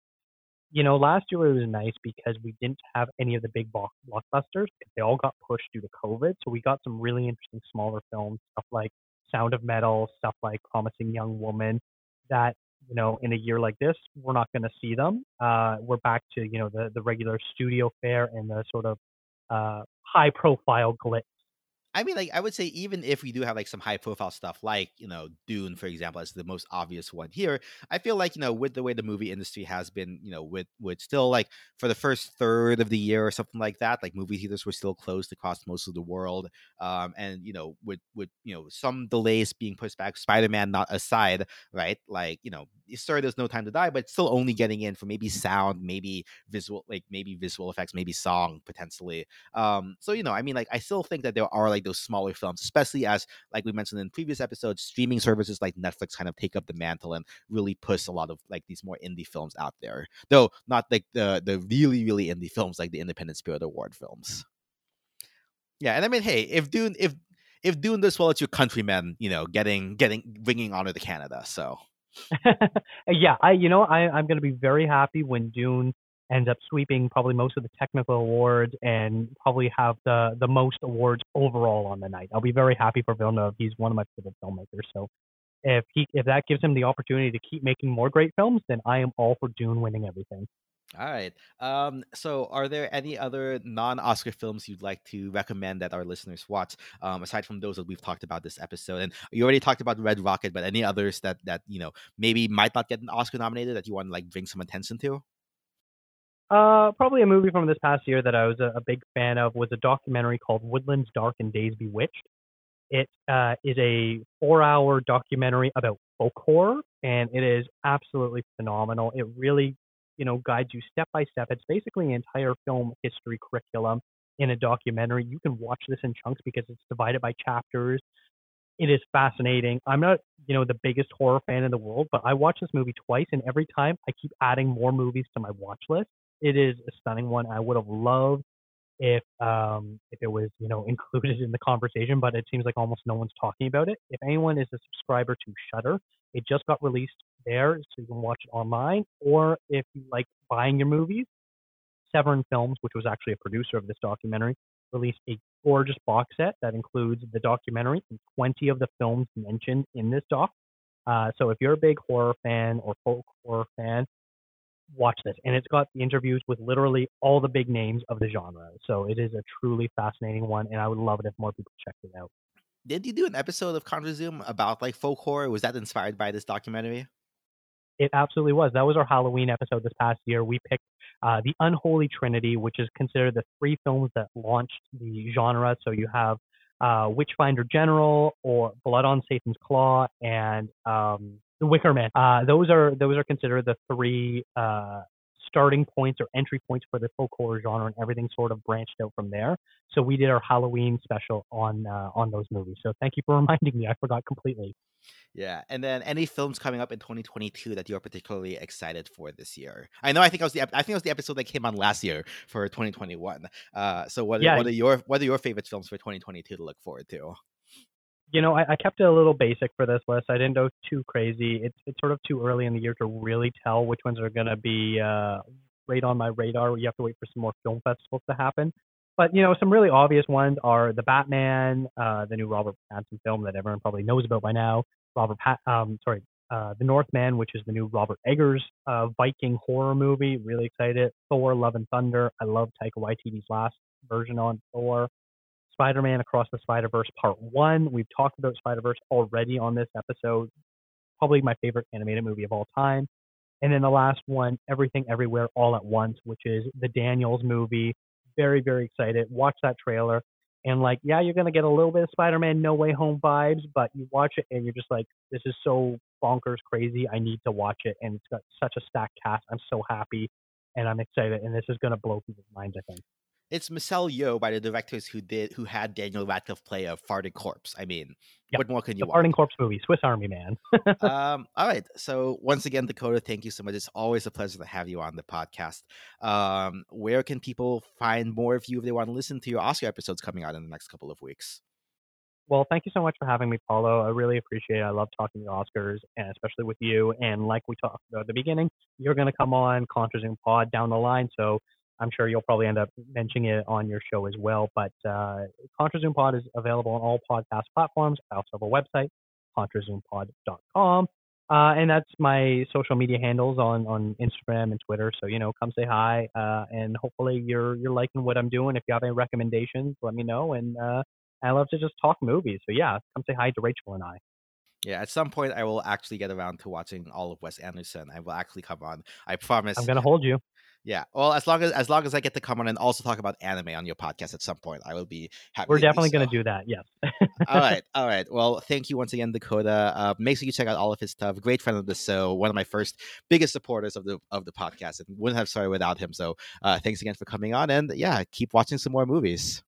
you know, last year it was nice because we didn't have any of the big blockbusters. They all got pushed due to COVID. So we got some really interesting smaller films, stuff like Sound of Metal, stuff like Promising Young Woman, that, you know, in a year like this, we're not going to see them. Uh, we're back to, you know, the, the regular studio fare and the sort of uh, high profile glitz I mean, like I would say, even if we do have like some high profile stuff, like you know Dune, for example, as the most obvious one here, I feel like you know with the way the movie industry has been, you know, with with still like for the first third of the year or something like that, like movie theaters were still closed across most of the world, um, and you know with with you know some delays being pushed back, Spider Man not aside, right? Like you know, sorry, there's no time to die, but still only getting in for maybe sound, maybe visual, like maybe visual effects, maybe song potentially. Um, so you know, I mean, like I still think that there are like like those smaller films, especially as like we mentioned in previous episodes, streaming services like Netflix kind of take up the mantle and really push a lot of like these more indie films out there. Though not like the the really really indie films like the Independent Spirit Award films. Yeah, and I mean, hey, if Dune if if Dune does well, it's your countrymen, you know, getting getting bringing honor to Canada. So. yeah, I you know I I'm gonna be very happy when Dune ends up sweeping probably most of the technical awards and probably have the the most awards overall on the night. I'll be very happy for Villeneuve. He's one of my favorite filmmakers. So if he if that gives him the opportunity to keep making more great films, then I am all for Dune winning everything. All right. Um, so, are there any other non-Oscar films you'd like to recommend that our listeners watch, um, aside from those that we've talked about this episode? And you already talked about Red Rocket, but any others that that you know maybe might not get an Oscar nominated that you want to like bring some attention to? Uh, probably a movie from this past year that I was a, a big fan of was a documentary called Woodlands Dark and Days Bewitched. It uh, is a four-hour documentary about folk horror, and it is absolutely phenomenal. It really, you know, guides you step by step. It's basically an entire film history curriculum in a documentary. You can watch this in chunks because it's divided by chapters. It is fascinating. I'm not, you know, the biggest horror fan in the world, but I watched this movie twice, and every time I keep adding more movies to my watch list it is a stunning one. I would have loved if um if it was you know included in the conversation, but it seems like almost no one's talking about it. If anyone is a subscriber to Shudder, it just got released there, so you can watch it online. Or if you like buying your movies, Severin Films, which was actually a producer of this documentary, released a gorgeous box set that includes the documentary and 20 of the films mentioned in this doc. Uh, so if you're a big horror fan or folk horror fan, watch this. And it's got the interviews with literally all the big names of the genre. So it is a truly fascinating one, and I would love it if more people checked it out. Did you do an episode of Contra Zoom about like folk horror? Was that inspired by this documentary? It absolutely was. That was our Halloween episode this past year. We picked uh, the Unholy Trinity, which is considered the three films that launched the genre. So you have uh, Witchfinder General or Blood on Satan's Claw and um, the Wicker Man. Uh, those are those are considered the three uh, starting points or entry points for the folk horror genre, and everything sort of branched out from there. So we did our Halloween special on uh, on those movies. So thank you for reminding me. I forgot completely. Yeah, and then any films coming up in 2022 that you're particularly excited for this year? I know I think I was the I think it was the episode that came on last year for 2021. Uh, so what yeah. what are your what are your favorite films for 2022 to look forward to? You know, I, I kept it a little basic for this list. I didn't go too crazy. It's it's sort of too early in the year to really tell which ones are going to be uh, right on my radar. You have to wait for some more film festivals to happen. But you know, some really obvious ones are the Batman, uh, the new Robert Pattinson film that everyone probably knows about by now. Robert Pat, um, sorry, uh, The Northman, which is the new Robert Eggers uh, Viking horror movie. Really excited. Thor: Love and Thunder. I love Taika Waititi's last version on Thor. Spider-Man Across the Spider-Verse Part One. We've talked about Spider-Verse already on this episode. Probably my favorite animated movie of all time. And then the last one, Everything Everywhere All at Once, which is the Daniels movie. Very, very excited. Watch that trailer. And like, yeah, you're gonna get a little bit of Spider-Man No Way Home vibes, but you watch it and you're just like, this is so bonkers crazy. I need to watch it, and it's got such a stacked cast. I'm so happy, and I'm excited, and this is gonna blow people's minds. I think. It's Michelle Yeoh by the directors who did who had Daniel Radcliffe play a farting corpse. I mean, Yep. what more can you The want? Farting Corpse movie, Swiss Army Man. um, all right. So once again, Dakota, thank you so much. It's always a pleasure to have you on the podcast. Um, where can people find more of you if they want to listen to your Oscar episodes coming out in the next couple of weeks? Well, thank you so much for having me, Paulo. I really appreciate it. I love talking to Oscars, and especially with you. And like we talked about at the beginning, you're going to come on Contra Zoom Pod down the line. So I'm sure you'll probably end up mentioning it on your show as well. But uh, Contra Zoom Pod is available on all podcast platforms. I also have a website, contrazoompod.com. Uh, and that's my social media handles on, on Instagram and Twitter. So, you know, come say hi. Uh, and hopefully you're, you're liking what I'm doing. If you have any recommendations, let me know. And, uh, I love to just talk movies. So yeah, come say hi to Rachel and I. Yeah, at some point I will actually get around to watching all of Wes Anderson. I will actually come on. I promise. I'm gonna hold you. Yeah. Well, as long as as long as I get to come on and also talk about anime on your podcast at some point, I will be happy. We're to do definitely gonna do that. Yes. all right, all right. Well, thank you once again, Dakota. Uh, make sure you check out all of his stuff. Great friend of the show, one of my first biggest supporters of the of the podcast, and wouldn't have started without him. So, uh, thanks again for coming on, and yeah, keep watching some more movies.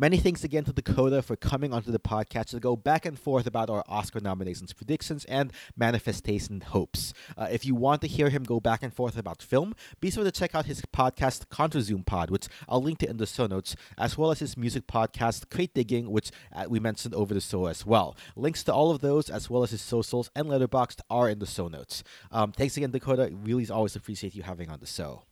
Many thanks again to Dakota for coming onto the podcast to go back and forth about our Oscar nominations, predictions, and manifestation hopes. Uh, if you want to hear him go back and forth about film, be sure to check out his podcast, Contra Zoom Pod, which I'll link to in the show notes, as well as his music podcast, Crate Digging, which uh, we mentioned over the show as well. Links to all of those, as well as his socials and Letterboxd, are in the show notes. Um, thanks again, Dakota. Really always appreciate you having on the show.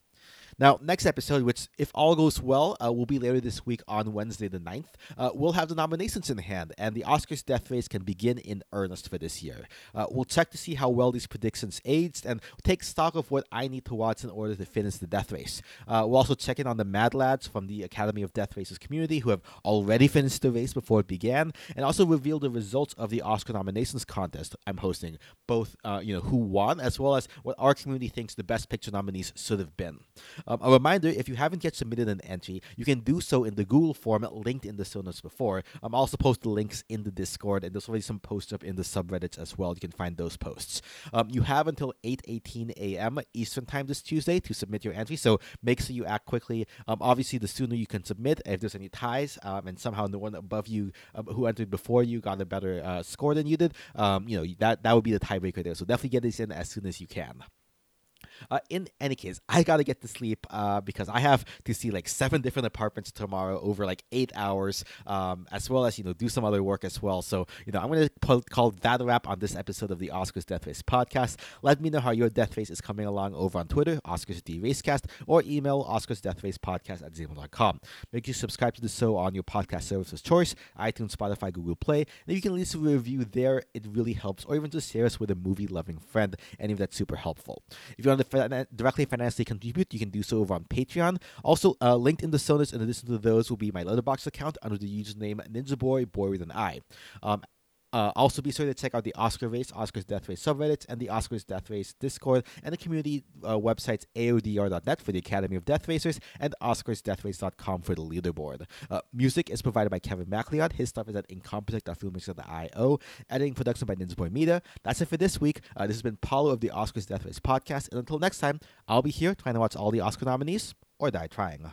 Now, next episode, which, if all goes well, uh, will be later this week on Wednesday the 9th, uh, we'll have the nominations in hand, and the Oscars death race can begin in earnest for this year. Uh, we'll check to see how well these predictions aged and take stock of what I need to watch in order to finish the death race. Uh, we'll also check in on the Mad Lads from the Academy of Death Races community who have already finished the race before it began, and also reveal the results of the Oscar nominations contest I'm hosting, both uh, you know who won as well as what our community thinks the Best Picture nominees should have been. Um, a reminder if you haven't yet submitted an entry, you can do so in the Google form linked in the show notes before. I'm also post the links in the Discord, and there's already some posts up in the subreddits as well. You can find those posts. Um, you have until 8:18 a.m. Eastern time this Tuesday to submit your entry, so make sure you act quickly. Um, obviously, the sooner you can submit, if there's any ties, um, and somehow the one above you um, who entered before you got a better uh, score than you did, um, you know that that would be the tiebreaker there. So definitely get this in as soon as you can. Uh, in any case, I gotta get to sleep uh, because I have to see like seven different apartments tomorrow over like eight hours, um, as well as you know do some other work as well. So you know I'm gonna call that a wrap on this episode of the Oscars Death Race podcast. Let me know how your death race is coming along over on Twitter, Oscars D Racecast, or email Oscars Death Race Podcast at gmail.com. Make sure you subscribe to the show on your podcast service of choice, iTunes, Spotify, Google Play. And if you can leave us a review there, it really helps. Or even just share us with a movie loving friend. Any of that's super helpful. If you want to directly financially contribute, you can do so over on Patreon. Also, uh, linked in the show notes in addition to those will be my Letterboxd account under the username Ninja Boy, Boy with an I. Um, uh, also, be sure to check out the Oscar Race, Oscars Death Race subreddits, and the Oscars Death Race Discord, and the community uh, websites AODR.net for the Academy of Death Racers and OscarsDeathRace.com for the leaderboard. Uh, music is provided by Kevin MacLeod. His stuff is at incompetech.filmmaker.io. Editing production by Ninja Media. That's it for this week. Uh, this has been Paulo of the Oscars Death Race podcast, and until next time, I'll be here trying to watch all the Oscar nominees or die trying.